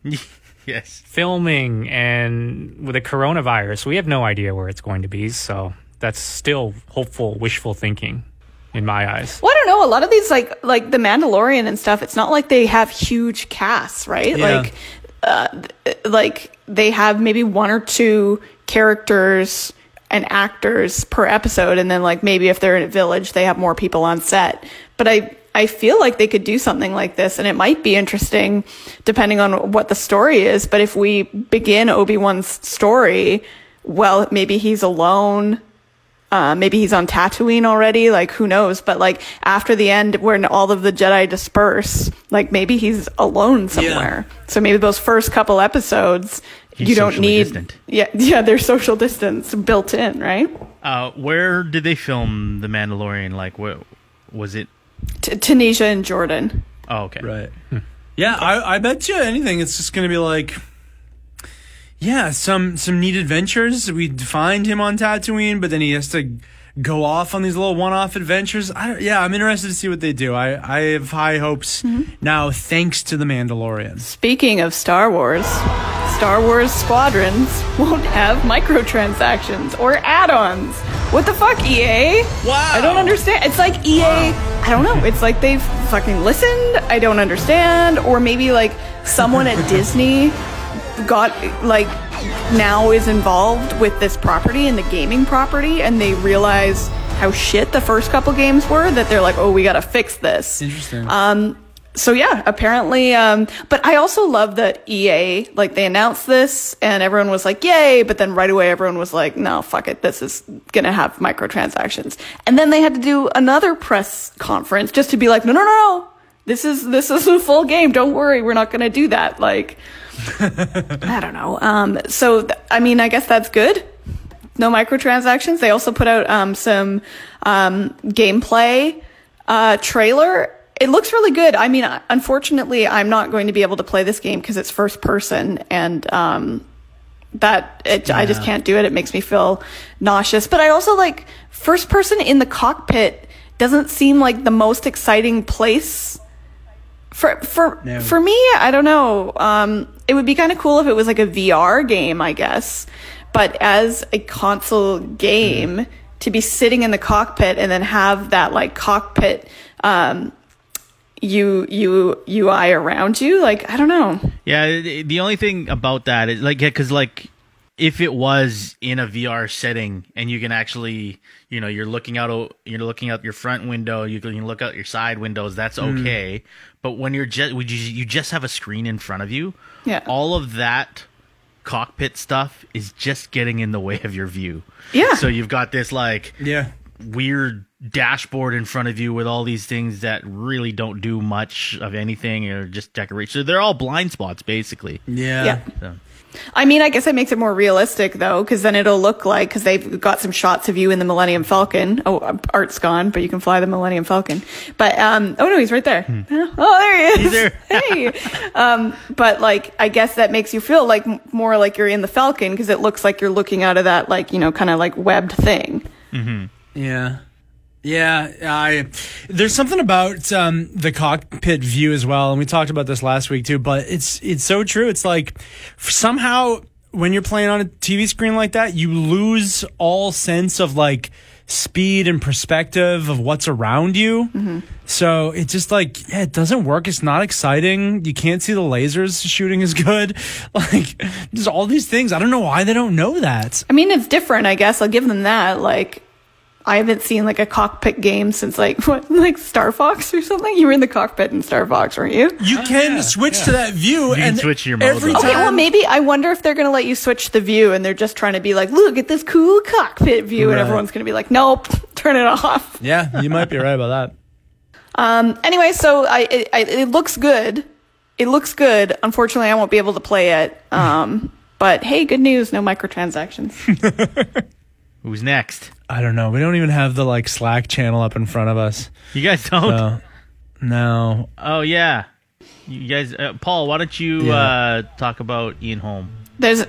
yes. filming and with the coronavirus, we have no idea where it's going to be. So that's still hopeful, wishful thinking in my eyes. Well, I don't know. A lot of these, like like the Mandalorian and stuff, it's not like they have huge casts, right? Yeah. Like, uh, like they have maybe one or two characters and actors per episode, and then like maybe if they're in a village, they have more people on set. But I I feel like they could do something like this, and it might be interesting depending on what the story is. But if we begin Obi Wan's story, well, maybe he's alone uh, maybe he's on Tatooine already. Like, who knows? But like after the end, when all of the Jedi disperse, like maybe he's alone somewhere. So maybe those first couple episodes, He's you don't need. distant. Yeah, yeah, there's social distance built in, right? Uh, where did they film The Mandalorian? Like, what was it? T- Tunisia and Jordan. Oh, okay. Right. Yeah, I, I bet you anything. It's just gonna be like, yeah, some some neat adventures. We find him on Tatooine, but then he has to go off on these little one-off adventures. I yeah, I'm interested to see what they do. I I have high hopes mm-hmm. now, thanks to the Mandalorian. Speaking of Star Wars, Star Wars Squadrons won't have microtransactions or add-ons. What the fuck, EA? Wow. I don't understand. It's like EA. I don't know. It's like they've fucking listened. I don't understand. Or maybe like someone at Disney got like now is involved with this property and the gaming property, and they realize how shit the first couple games were. That they're like, oh, we gotta fix this. Interesting. Um, so yeah, apparently, um, but I also love that EA, like they announced this and everyone was like, yay, but then right away everyone was like, no, fuck it, this is gonna have microtransactions. And then they had to do another press conference just to be like, no, no, no, no, this is, this is a full game, don't worry, we're not gonna do that. Like, I don't know. Um, so, th- I mean, I guess that's good. No microtransactions. They also put out um, some um, gameplay uh, trailer. It looks really good. I mean, unfortunately, I'm not going to be able to play this game because it's first person, and um, that it, I just can't do it. It makes me feel nauseous. But I also like first person in the cockpit doesn't seem like the most exciting place for for No. for me. I don't know. Um, it would be kind of cool if it was like a VR game, I guess. But as a console game, to be sitting in the cockpit and then have that like cockpit um, U U UI around you, like I don't know. Yeah, the the only thing about that is like, yeah, because like if it was in a VR setting and you can actually, you know, you're looking out, you're looking out your front window, you can look out your side windows. That's hmm. okay. But when you're just, would you you just have a screen in front of you? Yeah. All of that cockpit stuff is just getting in the way of your view. Yeah. So you've got this like yeah. weird dashboard in front of you with all these things that really don't do much of anything or just decoration. So they're all blind spots basically. Yeah. Yeah. So. I mean, I guess it makes it more realistic though, because then it'll look like because they've got some shots of you in the Millennium Falcon. Oh, uh, Art's gone, but you can fly the Millennium Falcon. But um, oh no, he's right there. Oh, there he is. He's there. hey. Um, but like, I guess that makes you feel like more like you're in the Falcon because it looks like you're looking out of that like you know kind of like webbed thing. Yeah. Yeah, I there's something about um, the cockpit view as well, and we talked about this last week too. But it's it's so true. It's like somehow when you're playing on a TV screen like that, you lose all sense of like speed and perspective of what's around you. So it just like yeah, it doesn't work. It's not exciting. You can't see the lasers shooting as good. Like there's all these things. I don't know why they don't know that. I mean, it's different, I guess. I'll give them that. Like, I haven't seen like a cockpit game since like what, like Star Fox or something. You were in the cockpit in Star Fox, weren't you? You can switch to that view can and switch your every time. Okay, well, maybe I wonder if they're going to let you switch the view and they're just trying to be like, look at this cool cockpit view, and everyone's going to be like, nope, turn it off. Yeah, you might be right about that. Um, anyway, so I it, I it looks good. It looks good. Unfortunately, I won't be able to play it. Um, but hey, good news, no microtransactions. Who's next? I don't know. We don't even have the like Slack channel up in front of us. You guys don't? So, no. Oh yeah. You guys, uh, Paul, why don't you Yeah. uh, talk about Ian Holm? There's,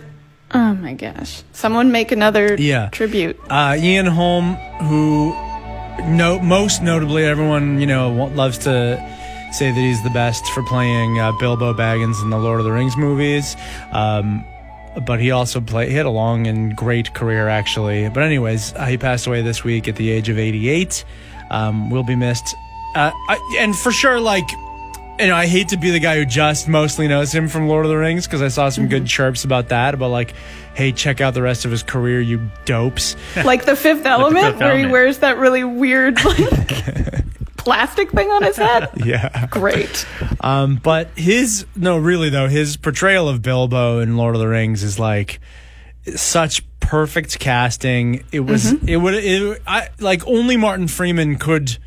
oh my gosh, someone make another Yeah. tribute. Uh, Ian Holm, who no most notably, everyone you know loves to say that he's the best for playing uh, Bilbo Baggins in the Lord of the Rings movies. Um, but he also played. He had a long and great career, actually. But anyways, uh, he passed away this week at the age of 88. Um, will be missed. Uh, I, and for sure, like you know, I hate to be the guy who just mostly knows him from Lord of the Rings because I saw some good chirps about that. About like, hey, check out the rest of his career, you dopes. like the Fifth Element, Fifth where he wears that really weird like plastic thing on his head. yeah. Great. Um, but his no, really though, his portrayal of Bilbo in Lord of the Rings is like such perfect casting. It was it would it, I like only Martin Freeman could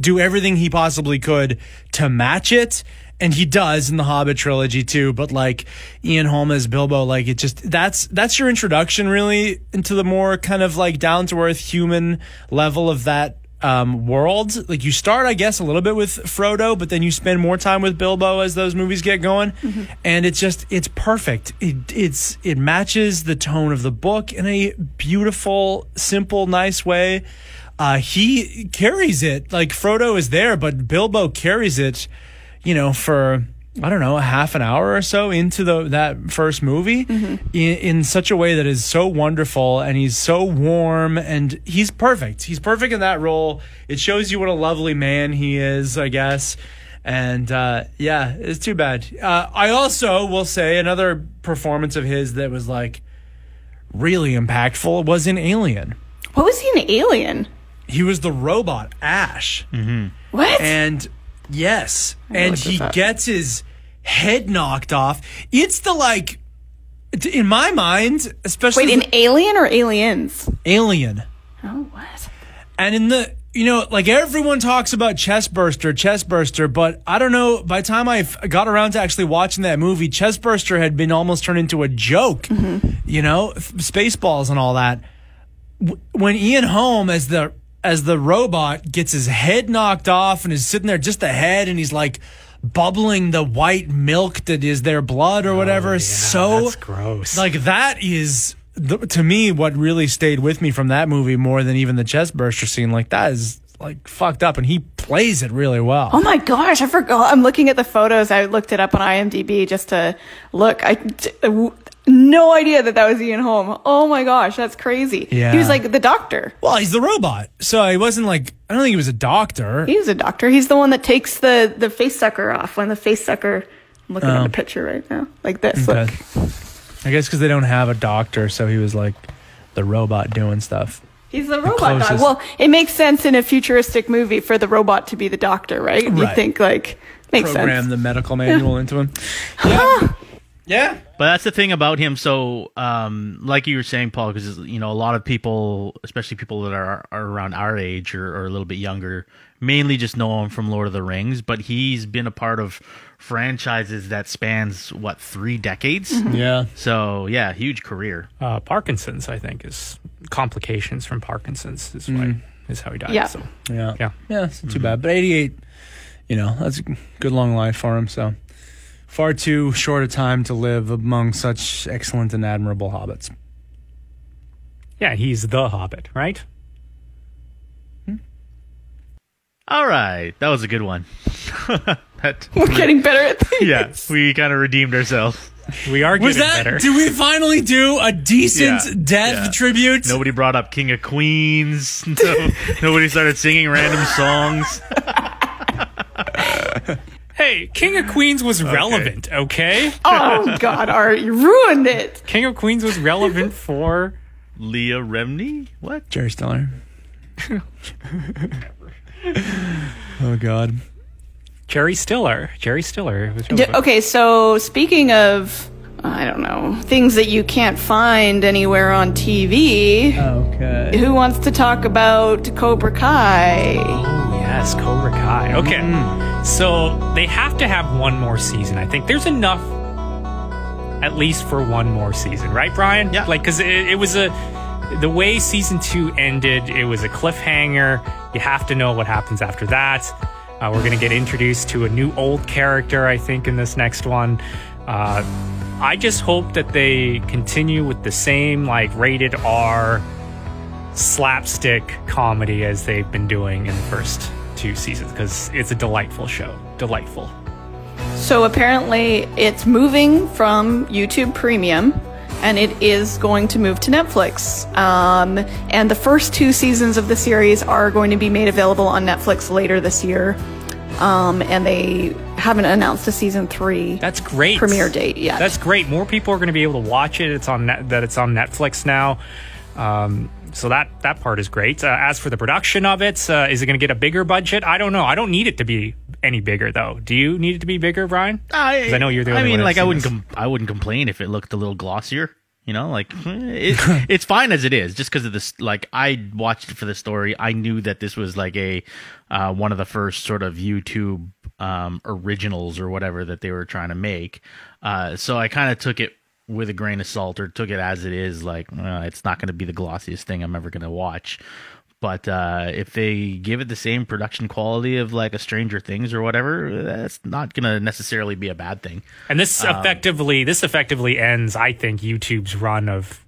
do everything he possibly could to match it. And he does in the Hobbit trilogy too, but like Ian Holm as Bilbo, like it just that's that's your introduction really into the more kind of like down to earth human level of that um, world. Like you start, I guess, a little bit with Frodo, but then you spend more time with Bilbo as those movies get going, and it's just it's perfect. It it's it matches the tone of the book in a beautiful, simple, nice way. Uh, he carries it like Frodo is there, but Bilbo carries it. You know, for I don't know, a half an hour or so into the that first movie in, in such a way that is so wonderful and he's so warm and he's perfect. He's perfect in that role. It shows you what a lovely man he is, I guess. And uh, yeah, it's too bad. Uh, I also will say another performance of his that was like really impactful was in Alien. What was he an alien? He was the robot Ash. What? And yes, and he up. gets his head knocked off. It's the like, in my mind, especially Wait, the an alien or aliens? alien. Oh, what? And in the, you know, like everyone talks about Chestburster, Chestburster, but I don't know. By the time I got around to actually watching that movie, Chestburster had been almost turned into a joke, mm-hmm. you know, Spaceballs and all that. W- when Ian Holm as the as the robot gets his head knocked off and is sitting there just the head and he's like bubbling the white milk that is their blood or oh, whatever is so that's gross. like that is the, to me what really stayed with me from that movie more than even the chest burster scene. Like that is like fucked up, and he plays it really well. Oh my gosh, I forgot. I'm looking at the photos. I looked it up on IMDb just to look. I d- uh, w- no idea that that was Ian Holm. Oh my gosh, that's crazy. Yeah. He was like the doctor. Well, he's the robot, so he wasn't like I don't think he was a doctor. He was a doctor. He's the one that takes the the face sucker off when the face sucker. I'm looking at the oh. picture right now, like this. Okay. Look. I guess because they don't have a doctor, so he was like the robot doing stuff. He's the robot dog. closest- Well, it makes sense in a futuristic movie for the robot to be the doctor, right? You Right. think like makes Program sense. the medical manual into him. Yeah. Yeah. But that's the thing about him. So, um, like you were saying, Paul, because you know a lot of people, especially people that are, are around our age or, or a little bit younger, mainly just know him from Lord of the Rings. But he's been a part of franchises that spans what three decades. Yeah. So yeah, huge career. uh, Parkinson's, I think, is complications from Parkinson's is why is how he died. Yeah. So Yeah. yeah. Yeah, it's not too bad. But 88, you know, that's a good long life for him. So far too short a time to live among such excellent and admirable hobbits. Yeah, he's the Hobbit, right? Hmm? All right, that was a good one. that, We're getting better at things. yeah, we kind of redeemed ourselves. We are getting Was that? better. Did we finally do a decent Yeah, death yeah. tribute? Nobody brought up King of Queens. No, nobody started singing random songs. hey, King of Queens was relevant, okay? Oh God, Art, you ruined it. King of Queens was relevant for Leah Remini? What? Jerry Stiller. oh God. Jerry Stiller. Jerry Stiller was D- okay, so speaking of, I don't know, things that you can't find anywhere on TV, Okay. who wants to talk about Cobra Kai? Oh, yes, Cobra Kai. Okay. Mm. So they have to have one more season, I think. There's enough at least for one more season, right, Brian? Yeah. Like, because it, it was a. The way season two ended, it was a cliffhanger. You have to know what happens after that. Uh, we're going to get introduced to a new old character, I think, in this next one. Uh, I just hope that they continue with the same, like, rated R slapstick comedy as they've been doing in the first two seasons because it's a delightful show. Delightful. So apparently, it's moving from YouTube Premium. And it is going to move to Netflix. Um, and the first two seasons of the series are going to be made available on Netflix later this year. Um, and they haven't announced a season three. That's great. Premiere date yet. That's great. More people are going to be able to watch it. It's on net, that it's on Netflix now. Um, so that that part is great. Uh, as for the production of it, uh, is it going to get a bigger budget? I don't know. I don't need it to be any bigger though. Do you need it to be bigger, Brian? 'Cause I know you're the I mean, like I wouldn't. Com- I wouldn't complain if it looked a little glossier. You know, like it, it's fine as it is. Just because of this, like I watched it for the story. I knew that this was like a uh, one of the first sort of YouTube um, originals or whatever that they were trying to make. Uh, so I kind of took it with a grain of salt or took it as it is. Like uh, it's not going to be the glossiest thing I'm ever going to watch. But uh, if they give it the same production quality of like a Stranger Things or whatever, that's not going to necessarily be a bad thing. And this effectively this effectively ends, I think, YouTube's run of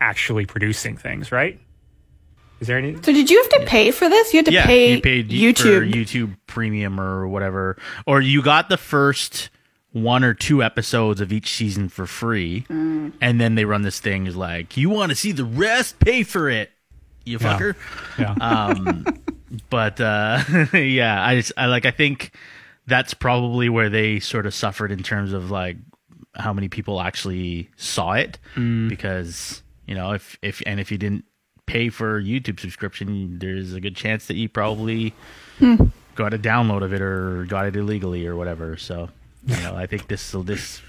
actually producing things. Right? Is there any? so did you have to pay for this? You had to yeah, pay you paid YouTube. for YouTube Premium or whatever, or you got the first one or two episodes of each season for free, Mm. and then they run this thing is like, you want to see the rest? Pay for it, you fucker. Yeah. Um, but uh, yeah, I just I like I think that's probably where they sort of suffered in terms of like how many people actually saw it because you know if if and if you didn't pay for YouTube subscription, there's a good chance that you probably got a download of it or got it illegally or whatever. So you know I think this this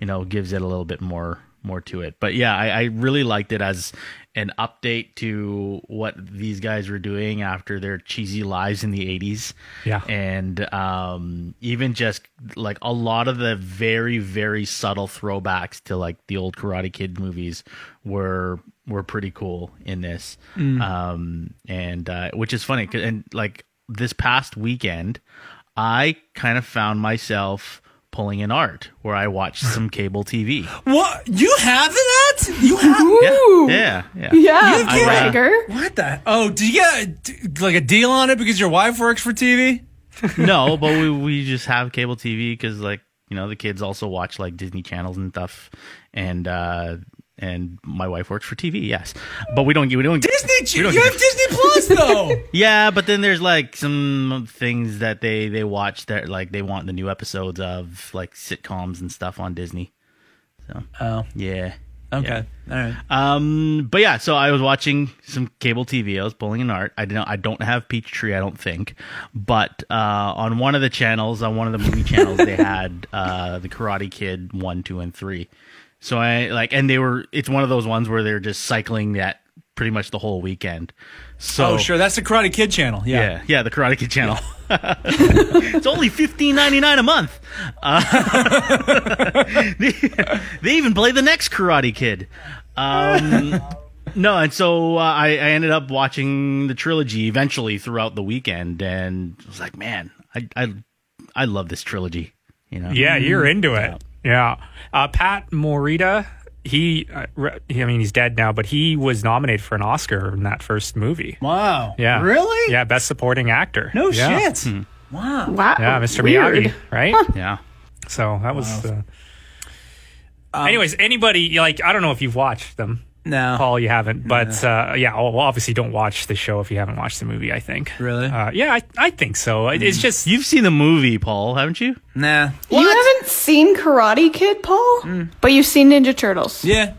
you know gives it a little bit more more to it. But yeah, I, I really liked it as an update to what these guys were doing after their cheesy lives in the 80s. Yeah. And um, even just like a lot of the very, very subtle throwbacks to like the old Karate Kid movies were were pretty cool in this. Um, and uh, which is funny. 'cause- And like this past weekend, I kind of found myself pulling an art where I watched some cable TV. What? You have that? You have? Ooh. Yeah, yeah. Yeah, You can't- Gregor. What the? Oh, do you get like a deal on it because your wife works for TV? no, but we we just have cable TV because like you know the kids also watch like Disney channels and stuff, and uh and my wife works for TV. Yes, but we don't we don't Disney. We don't you have Disney Plus though. Yeah, but then there's like some things that they they watch that like they want the new episodes of like sitcoms and stuff on Disney. So oh, Yeah. okay, all right. Um, but yeah, so I was watching some cable TV. I was pulling an art. I don't. I don't have Peachtree. I don't think. But uh, on one of the channels, on one of the movie channels, they had uh, the Karate Kid one, two, and three. So I like, and they were. It's one of those ones where they're just cycling that pretty much the whole weekend. So Oh, sure. That's the Karate Kid channel. Yeah. yeah, yeah, the Karate Kid channel. it's only fifteen ninety nine a month. Uh, they, they even play the next Karate Kid. Um, no, and so uh, I, I ended up watching the trilogy eventually throughout the weekend, and I was like, man, I I, I love this trilogy. You know, Yeah, you're into it. Yeah. Uh, Pat Morita, he, uh, re- I mean, he's dead now, but he was nominated for an Oscar in that first movie. Wow. Yeah. Really? Yeah, best supporting actor. No yeah. shit. Wow. Wow. Yeah, Mr. Weird. Miyagi, right? yeah. So that was. Uh, anyways, anybody like I don't know if you've watched them, No. Paul. You haven't, but uh, yeah, well, obviously don't watch the show if you haven't watched the movie. I think. Really? Uh, yeah, I, I think so. It- It's just You've seen the movie, Paul, haven't you? Nah. You haven't seen Karate Kid, Paul, Mm. but you've seen Ninja Turtles, Yeah.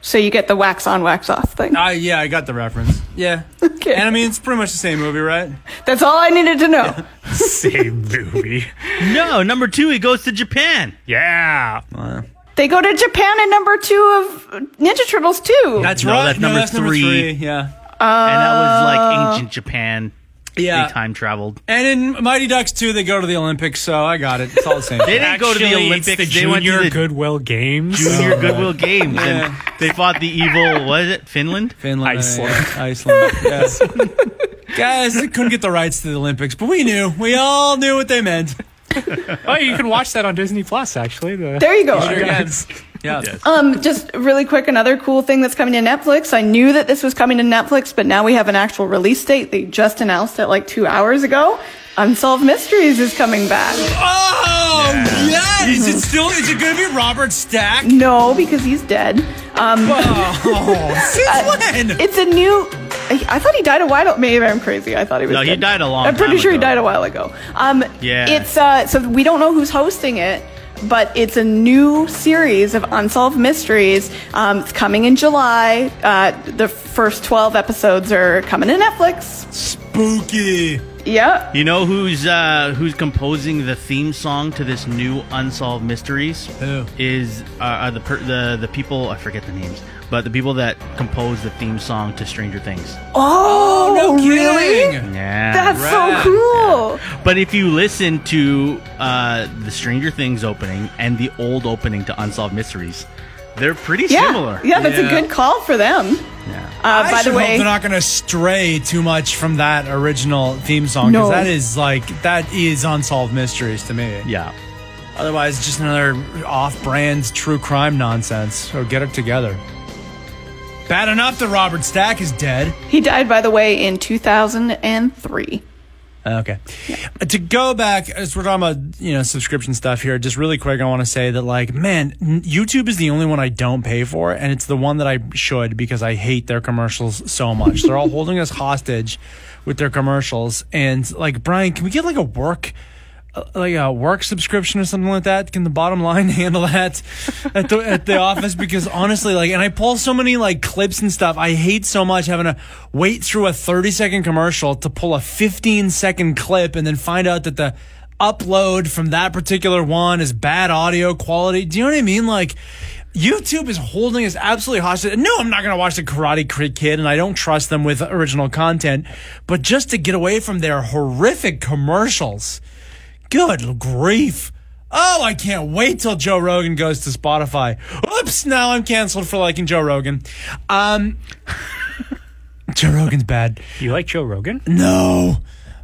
so you get the wax on, wax off thing. I yeah, I got the reference. Yeah. Okay. And I mean, it's pretty much the same movie, right? That's all I needed to know. same movie. No, number two, he goes to Japan. Yeah. They go to Japan in number two of Ninja Turtles too. That's No, right. that's no, number that's number three. three. Yeah. Oh. and that was like ancient Japan. Yeah. They time traveled. And in Mighty Ducks 2, they go to the Olympics, so I got it. It's all the same. They didn't go to the Olympics. The they went to Junior the Goodwill Games. Junior So, uh, Goodwill Games, and they fought the evil. What is it? Finland. Finland. Iceland. yeah, Iceland. Yes. Guys, they couldn't get the rights to the Olympics, but we knew. We all knew what they meant. Oh, you can watch that on Disney Plus. Actually, the, there you go. Yes. Yeah. Um, just really quick, another cool thing that's coming to Netflix. I knew that this was coming to Netflix, but now we have an actual release date. They just announced it like two hours ago. Unsolved Mysteries is coming back. Oh, yeah. Is it still, is it going to be Robert Stack? No, because he's dead. Um, Oh, since when? it's a new. I, I thought he died a while. Ago. Maybe I'm crazy. I thought he was. No, he died a long I'm pretty time sure he died a while ago. Um, Yeah. It's uh, so we don't know who's hosting it, but it's a new series of unsolved mysteries. Um, it's coming in July. Uh, the first 12 episodes are coming to Netflix. Spooky. Yeah. You know who's uh, who's composing the theme song to this new Unsolved Mysteries? Who? is uh, are the per- the the people? I forget the names, but the people that composed the theme song to Stranger Things. Oh, no really? kidding. Yeah, That's Rad. so cool. But if you listen to uh, the Stranger Things opening and the old opening to Unsolved Mysteries, they're pretty Yeah. similar. Yeah, that's Yeah. a good call for them. Yeah. Uh, I by should the hope way, they're not going to stray too much from that original theme song because No. that is like that is unsolved mysteries to me. Yeah. Otherwise, just another off-brand true crime nonsense. So get it together. Bad enough that Robert Stack is dead. he died, by the way, in 2003. Okay. To go back, as we're talking about, you know, subscription stuff here, just really quick, I want to say that, like, man, YouTube is the only one I don't pay for, and it's the one that I should because I hate their commercials so much. They're all holding us hostage with their commercials. And, like, Brian, can we get, like, a work. Like a work subscription or something like that. Can the bottom line handle that at the at the office? Because honestly, like, and I pull so many like clips and stuff. I hate so much having to wait through a thirty second commercial to pull a fifteen second clip and then find out that the upload from that particular one is bad audio quality. Do you know what I mean? Like. YouTube is holding us absolutely hostage. No, I'm not going to watch the Karate Kid Kid, and I don't trust them with original content. But just to get away from their horrific commercials, Good grief. Oh, I can't wait till Joe Rogan goes to Spotify. Oops, now I'm canceled for liking Joe Rogan. Um, Joe Rogan's bad. You like Joe Rogan? No.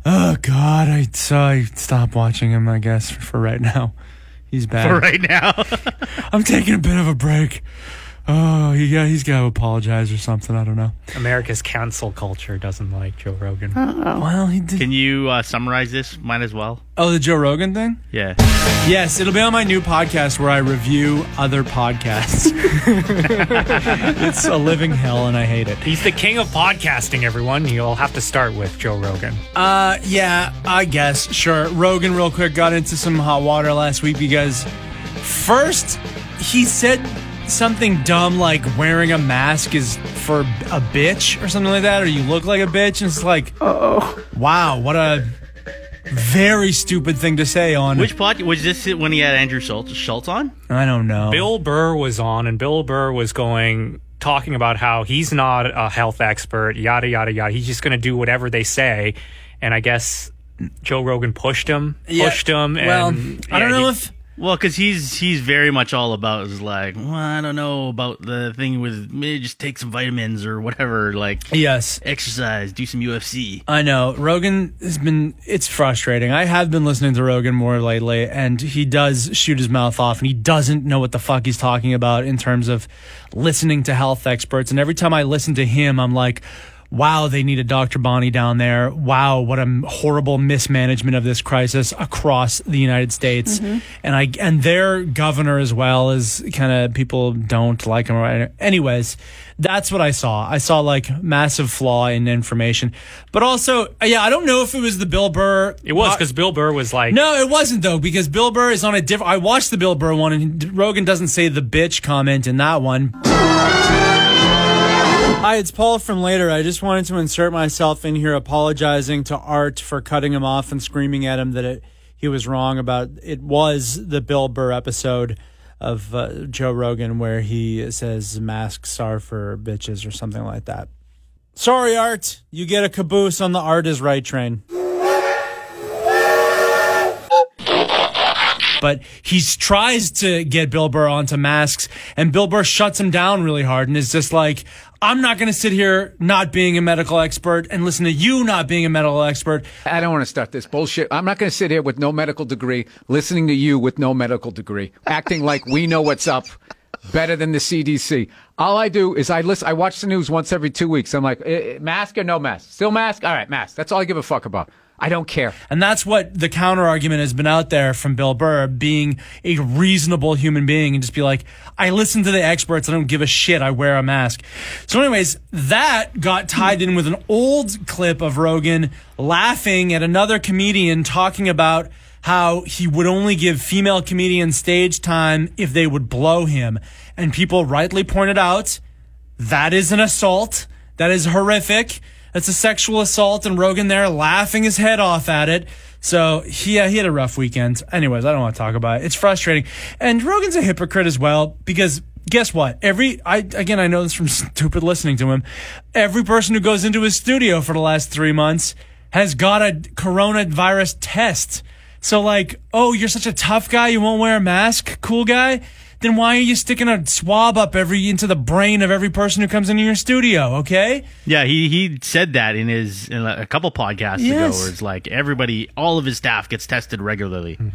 Oh God, I so I stopped watching him. I guess for right now, he's bad. For right now. I'm taking a bit of a break. Oh, yeah, he's got to apologize or something. I don't know. America's cancel culture doesn't like Joe Rogan. Well, he did. Can you uh, summarize this? Might as well. Oh, the Joe Rogan thing. Yeah. Yes, it'll be on my new podcast where I review other podcasts. it's a living hell and I hate it. He's the king of podcasting, everyone. You'll have to start with Joe Rogan. Uh yeah, I guess. Sure. Rogan real quick got into some hot water last week because first he said something dumb like wearing a mask is for a bitch or something like that or you look like a bitch and it's like oh wow what a very stupid thing to say on Which pod was this when he had Andrew Schulz, Schulz on? I don't know. Bill Burr was on, and Bill Burr was going talking about how he's not a health expert, yada yada yada. He's just going to do whatever they say, and I guess Joe Rogan pushed him, Yeah, pushed him. And, well, I don't know he- if Well, because he's he's very much all about is like, well, I don't know about the thing with maybe just take some vitamins or whatever, like yes. exercise, do some UFC. I know Rogan has been. It's frustrating. I have been listening to Rogan more lately, and he does shoot his mouth off, and he doesn't know what the fuck he's talking about in terms of listening to health experts. And every time I listen to him, I'm like. Wow, they need a Dr. Bonnie down there. Wow, what a horrible mismanagement of this crisis across the United States. Mm-hmm. And I and their governor as well is kind of people don't like him. Right? Anyways, that's what I saw. I saw like massive flaw in information, but also, yeah, I don't know if it was the Bill Burr. It was because Bill Burr was like, No, it wasn't though, because Bill Burr is on a different. I watched the Bill Burr one, and Rogan doesn't say the bitch comment in that one. Hi, it's Paul from later. I just wanted to insert myself in here apologizing to Art for cutting him off and screaming at him that it, he was wrong about it was the Bill Burr episode of uh, Joe Rogan where he says masks are for bitches or something like that. Sorry, Art. You get a caboose on the Art is right train. But he tries to get Bill Burr onto masks, and Bill Burr shuts him down really hard and is just like, I'm not going to sit here not being a medical expert and listen to you not being a medical expert. I don't want to start this bullshit. I'm not going to sit here with no medical degree, listening to you with no medical degree, acting like we know what's up better than the CDC. All I do is I listen. I watch the news once every two weeks. I'm like, eh, eh, mask or no mask? Still mask? All right, mask. That's all I give a fuck about. I don't care. And that's what the counter argument has been out there from Bill Burr being a reasonable human being and just be like, I listen to the experts. I don't give a shit. I wear a mask. So anyways, that got tied in with an old clip of Rogan laughing at another comedian talking about how he would only give female comedians stage time if they would blow him. And people rightly pointed out that is an assault. That is horrific. That's a sexual assault, and Rogan there laughing his head off at it. So he, yeah, he had a rough weekend. Anyways, I don't want to talk about it. It's frustrating, and Rogan's a hypocrite as well because guess what? Every I again I know this from stupid listening to him. Every person who goes into his studio for the last three months has got a coronavirus test. So like, oh, you're such a tough guy, you won't wear a mask, cool guy. Then why are you sticking a swab up every into the brain of every person who comes into your studio? Okay. Yeah, he he said that in his in a, a couple podcasts ago, where it's like everybody, all of his staff gets tested regularly. Hmm.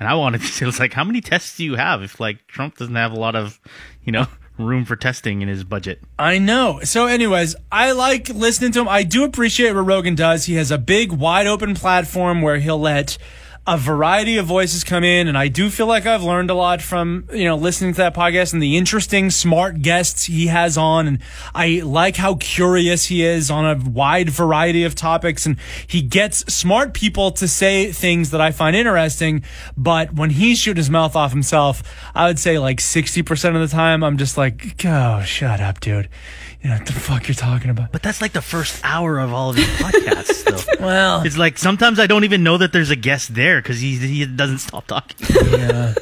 And I wanted to say, it's like, how many tests do you have if like Trump doesn't have a lot of, you know, room for testing in his budget. I know. So, anyways, I like listening to him. I do appreciate what Rogan does. He has a big, wide open platform where he'll let a variety of voices come in, and I do feel like I've learned a lot from you know listening to that podcast and the interesting, smart guests he has on, and I like how curious he is on a wide variety of topics, and he gets smart people to say things that I find interesting. But when he's shooting his mouth off himself, I would say like sixty percent of the time, I'm just like, oh, shut up, dude. You know what the fuck you're talking about. But that's like the first hour of all of these podcasts, though. Well, It's like sometimes I don't even know that there's a guest there because he he doesn't stop talking. yeah.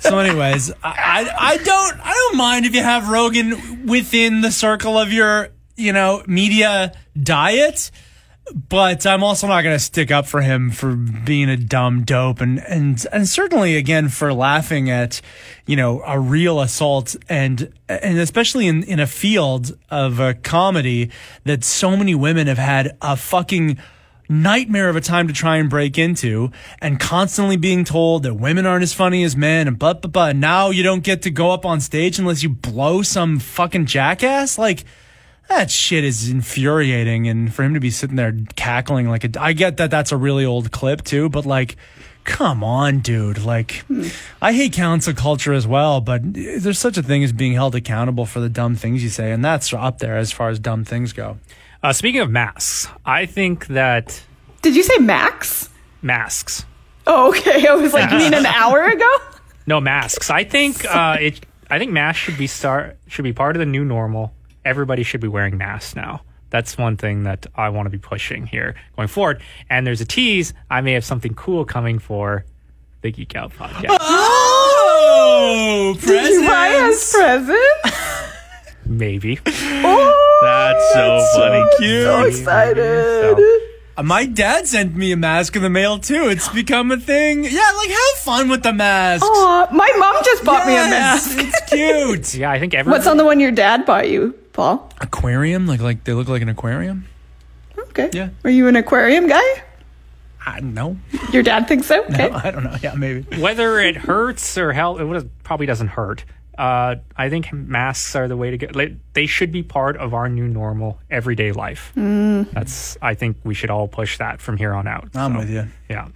So, anyways, I, I I don't I don't mind if you have Rogan within the circle of your you know media diet, but I'm also not going to stick up for him for being a dumb dope and and and certainly again for laughing at you know a real assault and and especially in in a field of a comedy that so many women have had a fucking nightmare of a time to try and break into and constantly being told that women aren't as funny as men and blah blah blah. Now you don't get to go up on stage unless you blow some fucking jackass. Like that shit is infuriating. And for him to be sitting there cackling like a, I get that that's a really old clip too, but like, come on, dude. Like, I hate council culture as well, but there's such a thing as being held accountable for the dumb things you say. And that's up there as far as dumb things go. Uh, speaking of masks, I think that Did you say Max? masks. Oh, okay. I was like, you mean an hour ago? No masks. I think uh, it. I think masks should be start should be part of the new normal. Everybody should be wearing masks now. That's one thing that I want to be pushing here going forward. And there's a tease. I may have something cool coming for the Geek Out podcast. Oh, Did you buy us presents? Maybe. Oh, That's so funny. cute. so excited. So, My dad sent me a mask in the mail too. It's become a thing. Yeah, like have fun with the masks. Aw, my mom just bought me a mask. It's cute. yeah, I think every. What's on the one your dad bought you, Paul? aquarium, like like they look like an aquarium. Okay. Yeah. Are you an aquarium guy? I don't know. Your dad thinks so? Okay. I don't know. Yeah, maybe. whether it hurts or help, it probably doesn't hurt. Uh, I think masks are the way to go. Like, they should be part of our new normal everyday life. Mm. That's. I think we should all push that from here on out. I'm So, with you. Yeah.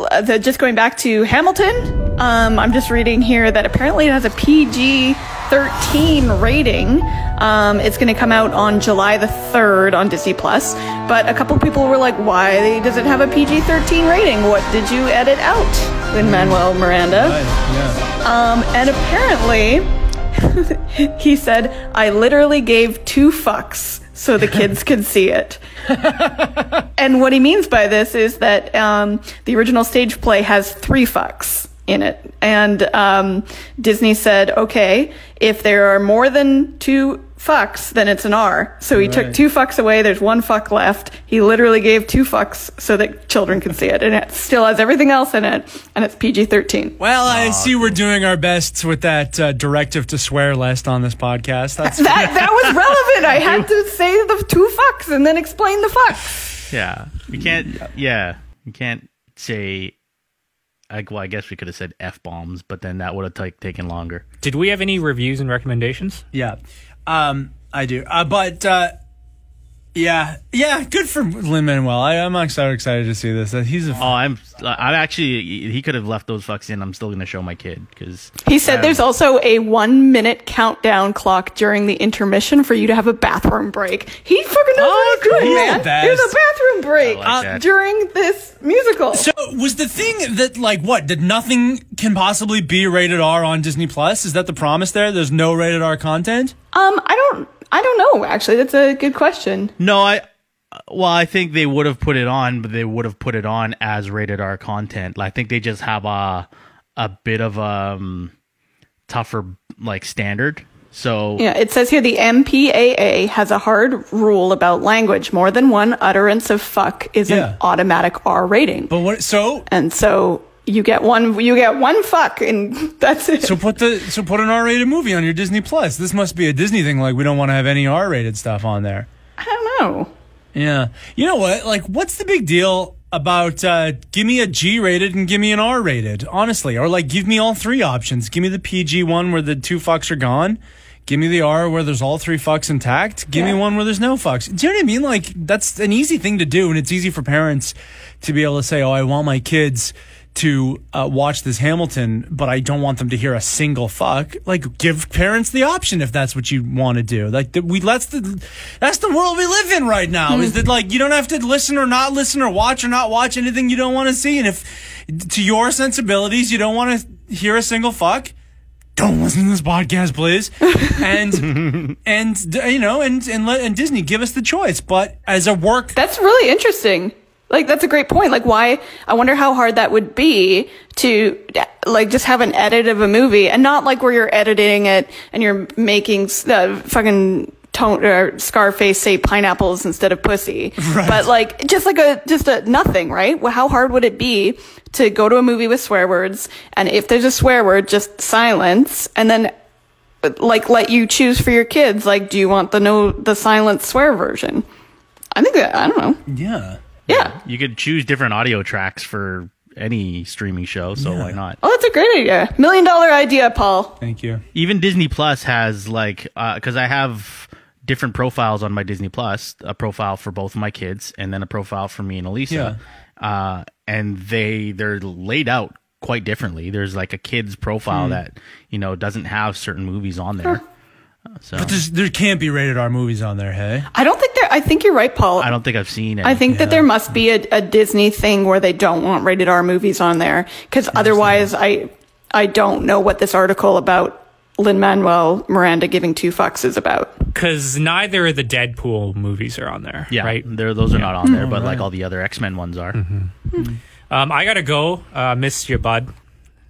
Uh, the- just going back to Hamilton, um, I'm just reading here that apparently it has a PG 13 rating. Um, it's going to come out on July the 3rd on Disney Plus. But a couple people were like, why does it have a PG 13 rating? What did you edit out? Lin Manuel Miranda. Yeah. Um, and apparently, he said, I literally gave two fucks so the kids could see it. and what he means by this is that um, the original stage play has three fucks in it. And um, Disney said, okay, if there are more than two fucks, then it's an R. So he took two fucks away. There's one fuck left. He literally gave two fucks so that children could see it. And it still has everything else in it. And it's PG 13. Well, I see we're doing our best with that uh, directive to swear less on this podcast. That's that that was relevant. I had to say the two fucks and then explain the fucks. Yeah, we can't. Yeah, you can't say. Like, well, I guess we could have said f bombs, but then that would have ta- taken longer. Did we have any reviews and recommendations? yeah. Um, I do. Uh, but uh, yeah, yeah, good for Lin Manuel. I'm so excited to see this. Uh, He's a Oh, I'm. I'm actually. He could have left those fucks in. I'm still gonna show my kid because He said there's also a one minute countdown clock during the intermission for you to have a bathroom break. He fucking knows what he's doing, man. best. There's a bathroom break like that. during this musical. So was the thing that like what that nothing can possibly be rated R on Disney Plus? Is that the promise there? There's no rated R content. um, I don't, I don't know. Actually, that's a good question. no, I. Well, I think they would have put it on, but they would have put it on as rated R content. I think they just have a a bit of um tougher like standard. So Yeah, it says here the MPAA has a hard rule about language. More than one utterance of fuck is Yeah. an automatic R rating. But what? So and so you get one you get one fuck and that's it so put the so put an R rated movie on your Disney Plus. This must be a Disney thing. Like we don't want to have any R rated stuff on there. i don't know Yeah. You know what? Like, what's the big deal about uh, give me a G rated and give me an R rated? Honestly, or like give me all three options. Give me the PG one where the two fucks are gone. Give me the R where there's all three fucks intact. Give me one where there's no fucks. Do you know what I mean? Like that's an easy thing to do, and it's easy for parents to be able to say, "Oh, I want my kids to uh, watch this Hamilton, but I don't want them to hear a single fuck." Like, give parents the option if that's what you want to do. Like, the, we that's the that's the world we live in right now. Is that like you don't have to listen or not listen or watch or not watch anything you don't want to see, and if to your sensibilities you don't want to hear a single fuck don't listen to this podcast, please. And and you know, and and let and Disney give us the choice. But as a work, That's really interesting. Like that's a great point. Like why I wonder how hard that would be to like just have an edit of a movie and not like where you're editing it and you're making the fucking tone or Scarface say pineapples instead of pussy. But like just like a just a nothing, right? Well, how hard would it be to go to a movie with swear words and if there's a swear word just silence and then like let you choose for your kids like do you want the no the silent swear version? I think that I don't know. yeah, Yeah. You could choose different audio tracks for any streaming show, so why not? Oh, that's a great idea. Million dollar idea, Paul. thank you. Even Disney Plus has like uh, because I have different profiles on my Disney Plus, a profile for both of my kids, and then a profile for me and Elisa. Uh, and they they're laid out quite differently. There's like a kid's profile that you know doesn't have certain movies on there. Uh, So But there can't be rated R movies on there. Hey, I don't think there. I think you're right, Paul. I don't think I've seen. it. I think that there must be a, a Disney thing where they don't want rated R movies on there because otherwise, I I don't know what this article about Lin Manuel Miranda giving two fucks is about. Because neither of the Deadpool movies are on there. yeah, Right. There, those are not on there, but like all the other X Men ones are. Um, I gotta go. Uh, miss you, bud.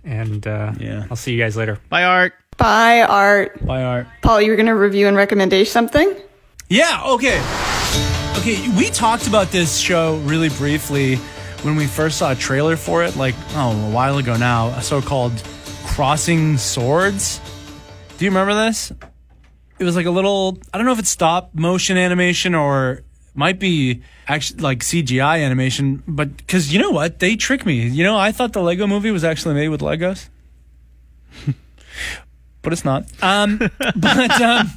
And uh, Yeah. I'll see you guys later. Bye, Art. Bye, Art. Bye, art. Paul, you were going to review and recommendation something? Yeah, okay. Okay, we talked about this show really briefly when we first saw a trailer for it, like, oh, a while ago now, a so called Crossing Swords. Do you remember this? It was like a little, I don't know if it's stop motion animation or might be actually like CGI animation, but because you know what? They trick me. You know, I thought the Lego movie was actually made with Legos. but it's not. Um, but um,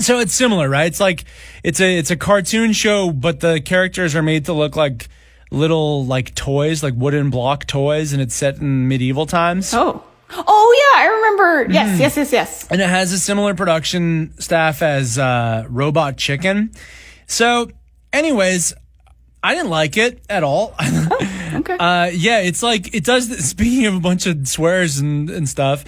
so it's similar, right? It's like it's a it's a cartoon show, but the characters are made to look like little like toys, like wooden block toys, and it's set in medieval times. Oh. Oh, yeah, I remember. Yes, yes, yes, yes. And it has a similar production staff as uh, Robot Chicken. So, anyways, I didn't like it at all. Okay. Uh, yeah, it's like it does. Speaking of a bunch of swears and and stuff,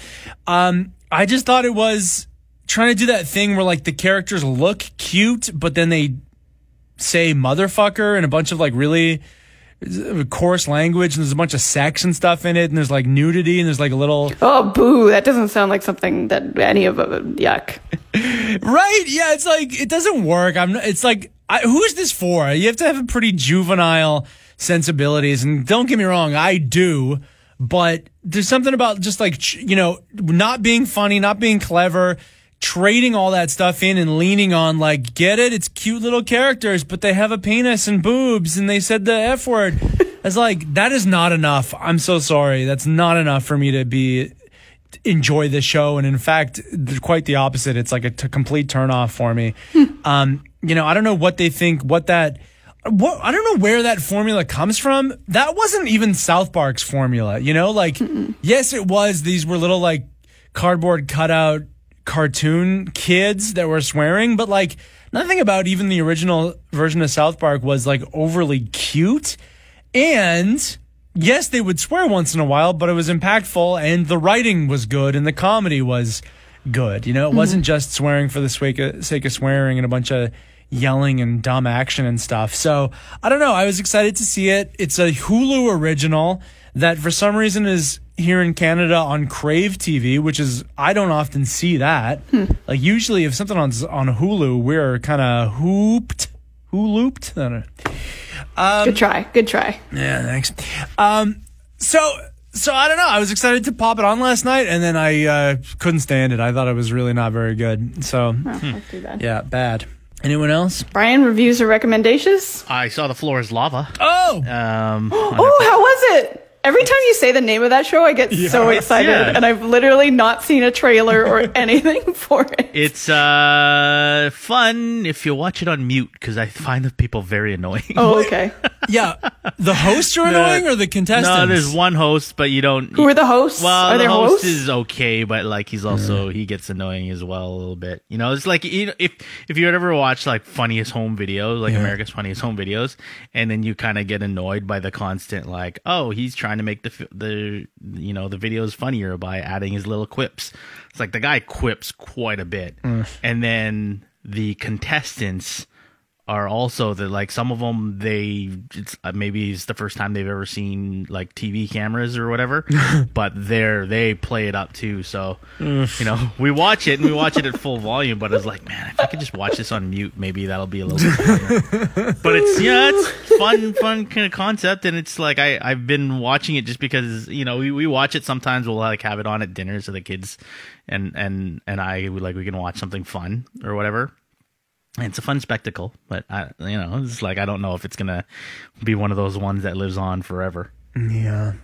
um, I just thought it was trying to do that thing where like the characters look cute, but then they say motherfucker and a bunch of like really coarse language, and there's a bunch of sex and stuff in it, and there's like nudity, and there's like a little oh, boo. That doesn't sound like something that any of uh, yuck. right. Yeah, it's like it doesn't work. I'm. It's like I, who is this for? You have to have a pretty juvenile sensibilities, and don't get me wrong, I do. But there's something about just like you know not being funny, not being clever, trading all that stuff in and leaning on like get it. It's cute little characters, but they have a penis and boobs, and they said the f word. It's like that is not enough. I'm so sorry. That's not enough for me to be enjoy the show and in fact quite the opposite it's like a t- complete turnoff for me um you know i don't know what they think what that what i don't know where that formula comes from that wasn't even south park's formula you know like yes it was these were little like cardboard cutout cartoon kids that were swearing but like nothing about even the original version of south park was like overly cute and yes, they would swear once in a while, but it was impactful and the writing was good and the comedy was good. You know, it mm-hmm. wasn't just swearing for the sake of, sake of swearing and a bunch of yelling and dumb action and stuff. So I don't know. I was excited to see it. It's a Hulu original that for some reason is here in Canada on Crave TV, which is I don't often see that. Like usually, if something on on Hulu, we're kind of hooped, who looped. I don't. Good try. Good try. Yeah, thanks. Um, so so I don't know. I was excited to pop it on last night, and then I uh, couldn't stand it. I thought it was really not very good. So Oh, that's too bad. yeah, bad. Anyone else? Brian, reviews or recommendations? I saw the floor is lava. Oh, Um, Oh, how was it? Every time you say the name of that show, I get so excited, Yeah. and I've literally not seen a trailer or anything for it. It's uh fun if you watch it on mute because I find the people very annoying. Oh, okay. Yeah, the hosts are annoying or the contestants? no, there's one host, but you don't. Who are the hosts? Well, are the there host hosts? is okay, but like he's also he gets annoying as well a little bit. You know, it's like you know, if if you had ever watch like funniest home videos, like America's funniest home videos, and then you kind of get annoyed by the constant like, oh, he's trying to make the fi- the you know the videos funnier by adding his little quips. It's like the guy quips quite a bit, mm. and then the contestants are also that like some of them they it's uh, maybe it's the first time they've ever seen like TV cameras or whatever, but they're they play it up too. So you know we watch it and we watch it at full volume, but it's like man, if I could just watch this on mute, maybe that'll be a little bit. Funnier. but it's yeah, it's fun, fun kind of concept, and it's like I I've been watching it just because you know we, we watch it sometimes. We'll like have it on at dinner so the kids and and and I like we can watch something fun or whatever. It's a fun spectacle, but I, you know, it's like I don't know if it's gonna be one of those ones that lives on forever. yeah.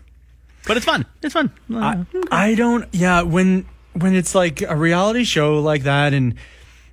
But it's fun. It's fun. I, uh, I don't yeah when when it's like a reality show like that and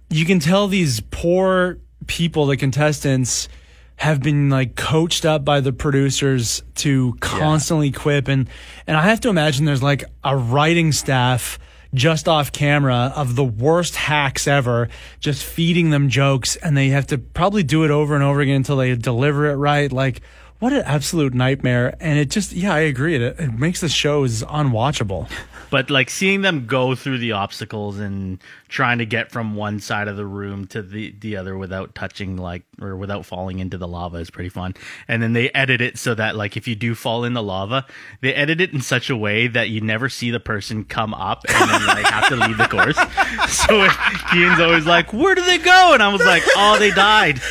you can tell these poor people the contestants have been like coached up by the producers to constantly quip and and I have to imagine there's like a writing staff just off camera of the worst hacks ever just feeding them jokes and they have to probably do it over and over again until they deliver it right. Like what an absolute nightmare and it just yeah i agree it, it makes the shows unwatchable but like seeing them go through the obstacles and trying to get from one side of the room to the the other without touching like or without falling into the lava is pretty fun. And then they edit it so that like if you do fall in the lava, they edit it in such a way that you never see the person come up and then like have to leave the course. So Ian's always like, "Where did they go?" And I was like, "Oh, they died."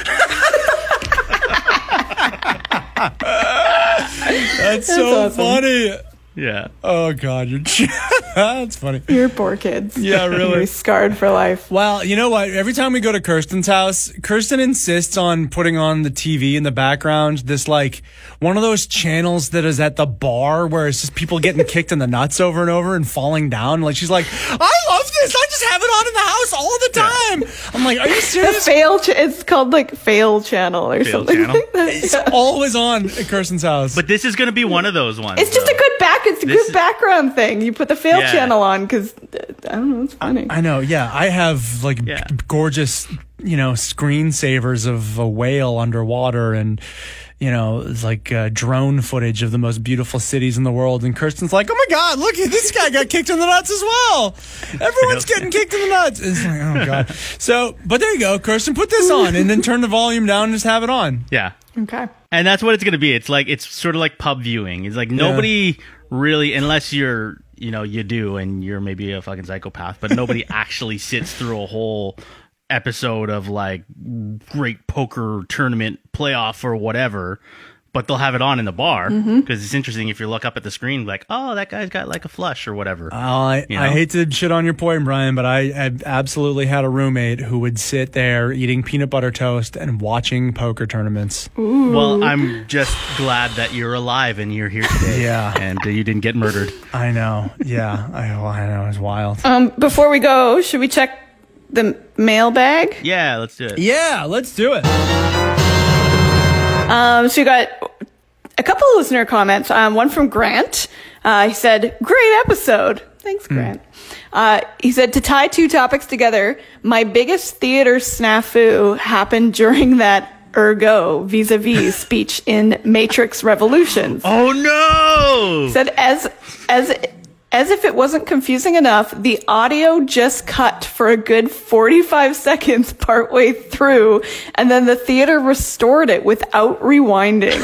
That's so awesome. funny Yeah. oh god you're that's funny Your poor kids. Yeah, really. You're scarred for life. Well, you know what? Every time we go to Kirsten's house, Kirsten insists on putting on the TV in the background. This like one of those channels that is at the bar where it's just people getting kicked in the nuts over and over and falling down. Like she's like, I love this. I just have it on in the house all the time. I'm like, are you The serious? fail. Ch- it's called like fail channel or Fail something. channel? Like that. It's Yeah. always on at Kirsten's house. But this is going to be one of those ones. It's just a good back. It's a This good is- background thing. You put the fail Yeah. channel on because I don't know. It's funny. I know, yeah. I have like Yeah. g- gorgeous, you know, screensavers of a whale underwater and, you know, it's like uh, drone footage of the most beautiful cities in the world. And Kirsten's like, oh my God, look, this guy got kicked in the nuts as well. Everyone's getting kicked in the nuts. It's like, oh God. So, but there you go, Kirsten, put this on and then turn the volume down and just have it on. Yeah. okay. And that's what it's going to be. It's like it's sort of like pub viewing. It's like nobody really unless you're, you know, you do and you're maybe a fucking psychopath, but nobody actually sits through a whole episode of like great poker tournament playoff or whatever. But they'll have it on in the bar because it's interesting if you look up at the screen, like, oh, that guy's got like a flush or whatever. Oh, I, You I hate to shit on your point, Brian, but I, I absolutely had a roommate who would sit there eating peanut butter toast and watching poker tournaments. well, I'm just glad that you're alive and you're here today. Yeah. And uh, you didn't get murdered. I know. Yeah. I, well, I know. It's wild. Um, before we go, should we check the mailbag? Yeah, let's do it. Yeah, let's do it. Um, so we got a couple of listener comments. Um, one from Grant. Uh, he said, "Great episode." Thanks, Grant. Uh, he said to tie two topics together, my biggest theater snafu happened during that ergo vis-a-vis speech in Matrix Revolutions. Oh no! said as as as if it wasn't confusing enough, the audio just cut for a good 45 seconds partway through, and then the theater restored it without rewinding.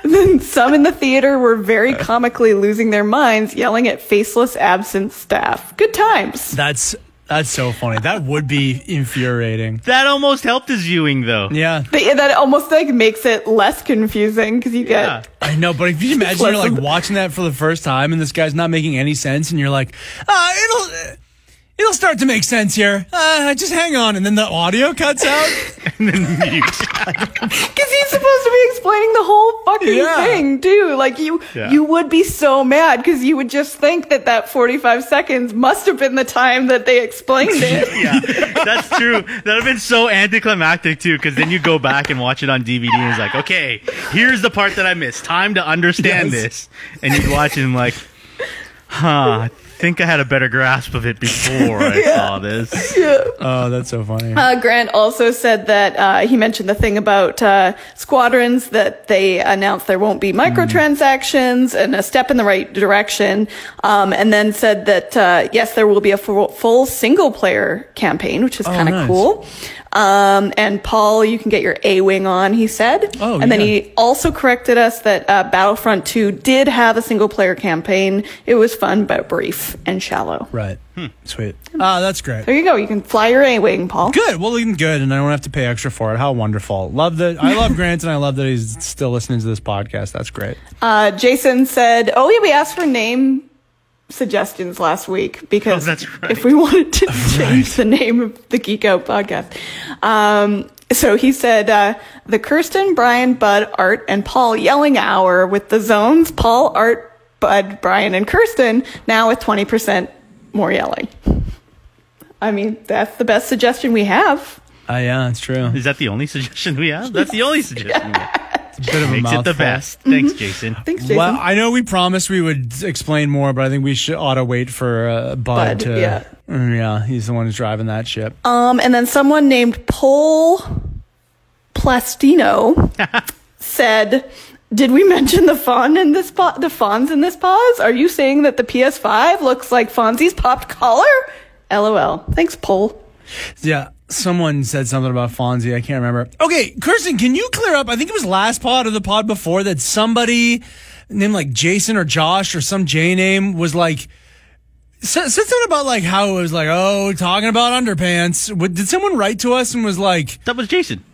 then some in the theater were very comically losing their minds, yelling at faceless, absent staff. Good times. That's that's so funny. That would be infuriating. That almost helped his viewing, though. Yeah, But yeah, that almost like makes it less confusing because you get Yeah. I know. But if you imagine you're like watching that for the first time and this guy's not making any sense, and you're like, uh, it'll. It'll start to make sense here. Uh, just hang on, and then the audio cuts out. And then mute. Because he's supposed to be explaining the whole fucking Yeah. thing, too. Like you, Yeah. you would be so mad because you would just think that that forty-five seconds must have been the time that they explained it. yeah, that's true. That would have been so anticlimactic too, because then you go back and watch it on DVD and it's like, okay, here's the part that I missed. Time to understand Yes. this. And you watch it and like, huh, I think I had a better grasp of it before I saw this. Oh, that's so funny. Uh, Grant also said that uh, he mentioned the thing about uh, squadrons that they announced there won't be microtransactions and a step in the right direction, um, and then said that uh, yes, there will be a full, full single player campaign, which is kind of nice. cool. Um, and Paul, you can get your A wing on, he said. Oh, and then he also corrected us that uh, Battlefront 2 did have a single player campaign. It was fun, but brief and shallow. right. Sweet. Ah, that's great. There you go. You can fly your A wing, Paul. Good. Well, even good, and I don't have to pay extra for it. How wonderful. Love that. I love Grant, and I love that he's still listening to this podcast. That's great. Uh, Jason said, "Oh yeah, we asked for name suggestions last week because Oh, right. if we wanted to change the name of the Geek Out podcast." Um, so he said, uh, "The Kirsten, Brian, Bud, Art, and Paul yelling hour with the zones: Paul, Art, Bud, Brian, and Kirsten. Now with twenty percent more yelling." I mean, that's the best suggestion we have. Uh, yeah, it's true. Is that the only suggestion we have? That's the only suggestion we have. It's a bit of a Makes it the mouthful. best. Thanks, Jason. Thanks, Jason. Well, I know we promised we would explain more, but I think we should ought to wait for uh, Bud, Bud, to. yeah. Mm, yeah, he's the one who's driving that ship. Um, and then someone named Paul Plastino said, "Did we mention the fawn in this po- the fawns in this pause? Are you saying that the PS5 looks like Fonzie's popped collar?" LOL. Thanks, Paul. Yeah, someone said something about Fonzie. I can't remember. Okay, Kirsten, can you clear up? I think it was last pod or the pod before that somebody named like Jason or Josh or some J name was like said said something about like how it was like oh talking about underpants. What- Did someone write to us and was like That was Jason.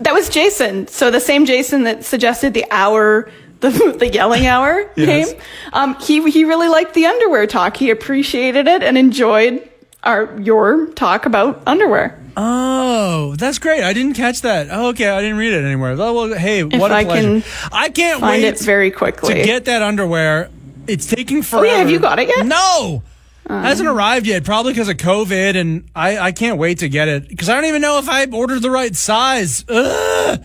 That was Jason. So the same Jason that suggested the hour. The, the yelling hour Yes. name. Um, he he really liked the underwear talk. He appreciated it and enjoyed our your talk about underwear. Oh, that's great. I didn't catch that. Oh, okay, I didn't read it anywhere. Oh, well, hey, what a I pleasure. can I can't Find wait it very quickly. to get that underwear. It's taking forever. Oh, yeah, have you got it yet? Um. No. Hasn't arrived yet, probably because of COVID, and I, I can't wait to get it because I don't even know if I ordered the right size. Ugh.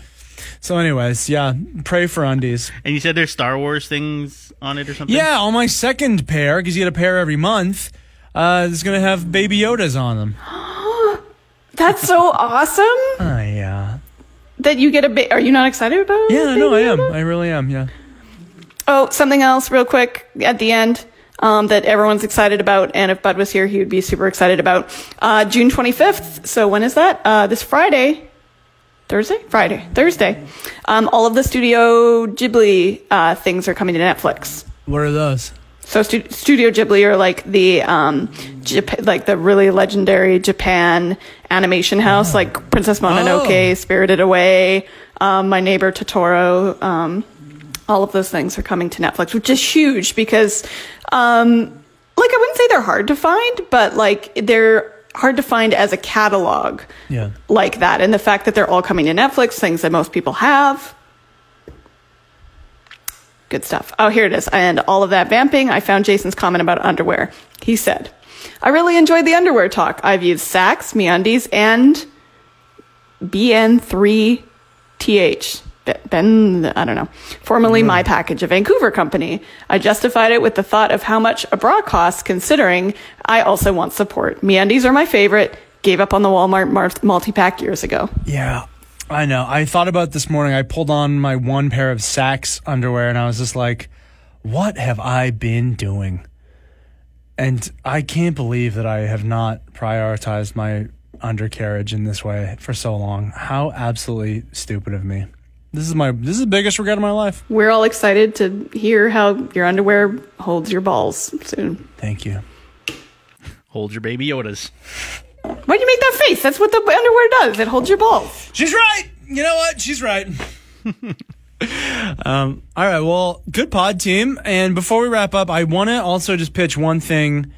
So, anyways, yeah, pray for undies. And you said there's Star Wars things on it or something? Yeah, on my second pair, because you get a pair every month, uh, it's going to have Baby Yodas on them. That's so awesome Oh, yeah. that you get a bit. Are you not excited about? Yeah, no, I am. Yoda? I really am, yeah. Oh, something else, real quick at the end. Um, that everyone's excited about, and if Bud was here, he would be super excited about. Uh, June 25th. So when is that? Uh, this Friday. Thursday? Friday. Thursday. Um, all of the Studio Ghibli uh, things are coming to Netflix. What are those? So stu- Studio Ghibli are like the um, Jap- like the really legendary Japan animation house, like Princess Mononoke, Oh. Spirited Away, um, My Neighbor Totoro. Um, all of those things are coming to Netflix, which is huge because, um, like, I wouldn't say they're hard to find, but like they're hard to find as a catalog Yeah. like that, and the fact that they're all coming to Netflix, things that most people have. Good stuff. Oh, here it is. And all of that vamping, I found Jason's comment about underwear. He said, I really enjoyed the underwear talk. I've used SAXX, MeUndies, and BN3TH. Ben, I don't know. Formerly mm-hmm. My Package, a Vancouver company. I justified it with the thought of how much a bra costs, considering I also want support. MeUndies are my favorite. Gave up on the Walmart multi-pack years ago. Yeah, I know. I thought about this morning. I pulled on my one pair of SAXX underwear and I was just like, what have I been doing? And I can't believe that I have not prioritized my undercarriage in this way for so long. How absolutely stupid of me. This is my this is the biggest regret of my life. We're all excited to hear how your underwear holds your balls soon. Thank you. Hold your baby Yodas. Why'd you make that face? That's what the underwear does. It holds your balls. She's right. You know what? She's right. um, all right. Well, good pod team. And before we wrap up, I want to also just pitch one thing.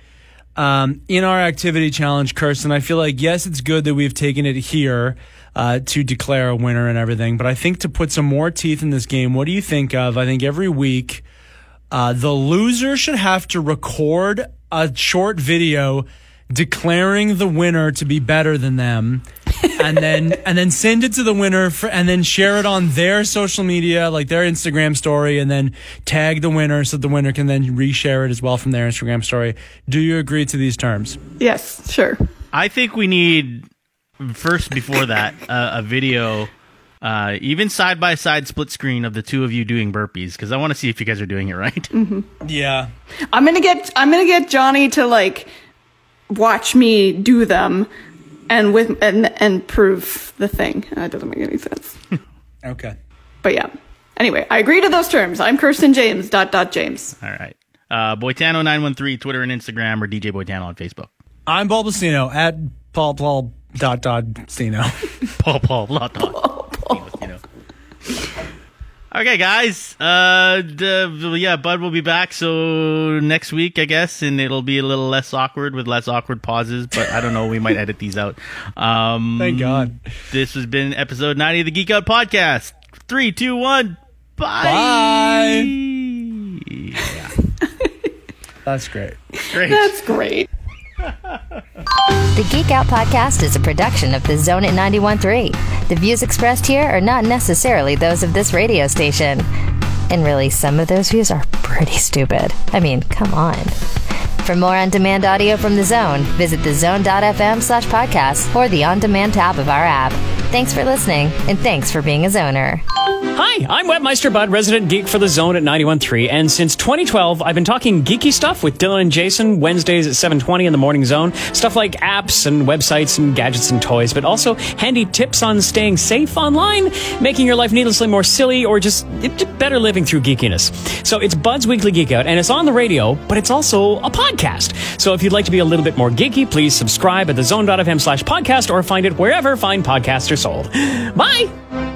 um, in our activity challenge, Kirsten, I feel like yes, it's good that we've taken it here uh, to declare a winner and everything, but I think to put some more teeth in this game, what do you think of? I think every week uh, the loser should have to record a short video declaring the winner to be better than them. and then and then send it to the winner for, and then share it on their social media like their Instagram story and then tag the winner so the winner can then reshare it as well from their Instagram story. Do you agree to these terms? Yes, sure. I think we need first before that uh, a video, uh, even side by side split screen of the two of you doing burpees because I want to see if you guys are doing it right. Yeah. I'm gonna get I'm gonna get Johnny to like watch me do them and with and and prove the thing. That doesn't make any sense. Okay. But yeah. Anyway, I agree to those terms. I'm Kirsten James. Dot dot James. All right, uh, Boitano nine one three Twitter and Instagram or DJ Boitano on Facebook. I'm Paul Bacino at Paul Paul dot dot Cino. Paul Paul lot you know. Okay, guys. Uh, d- yeah, Bud will be back. So next week, I guess, and it'll be a little less awkward with less awkward pauses. But I don't know. We might edit these out. Um, Thank God. This has been episode ninety of the Geek Out Podcast. Three, two, one. Bye. Bye. That's great. Great. That's great. The Geek Out Podcast is a production of the Zone at 91.3. The views expressed here are not necessarily those of this radio station. And really, some of those views are pretty stupid. I mean, come on. For more on demand audio from the zone, visit thezone.fm slash podcast or the on demand tab of our app. Thanks for listening, and thanks for being a zoner. Hi, I'm Webmeister Bud, resident geek for the Zone at 91.3, and since 2012, I've been talking geeky stuff with Dylan and Jason Wednesdays at 7:20 in the Morning Zone. Stuff like apps and websites and gadgets and toys, but also handy tips on staying safe online, making your life needlessly more silly, or just just better living through geekiness. So it's Bud's Weekly Geek Out, and it's on the radio, but it's also a podcast. So if you'd like to be a little bit more geeky, please subscribe at thezone.fm slash podcast or find it wherever fine podcasts are sold. Bye!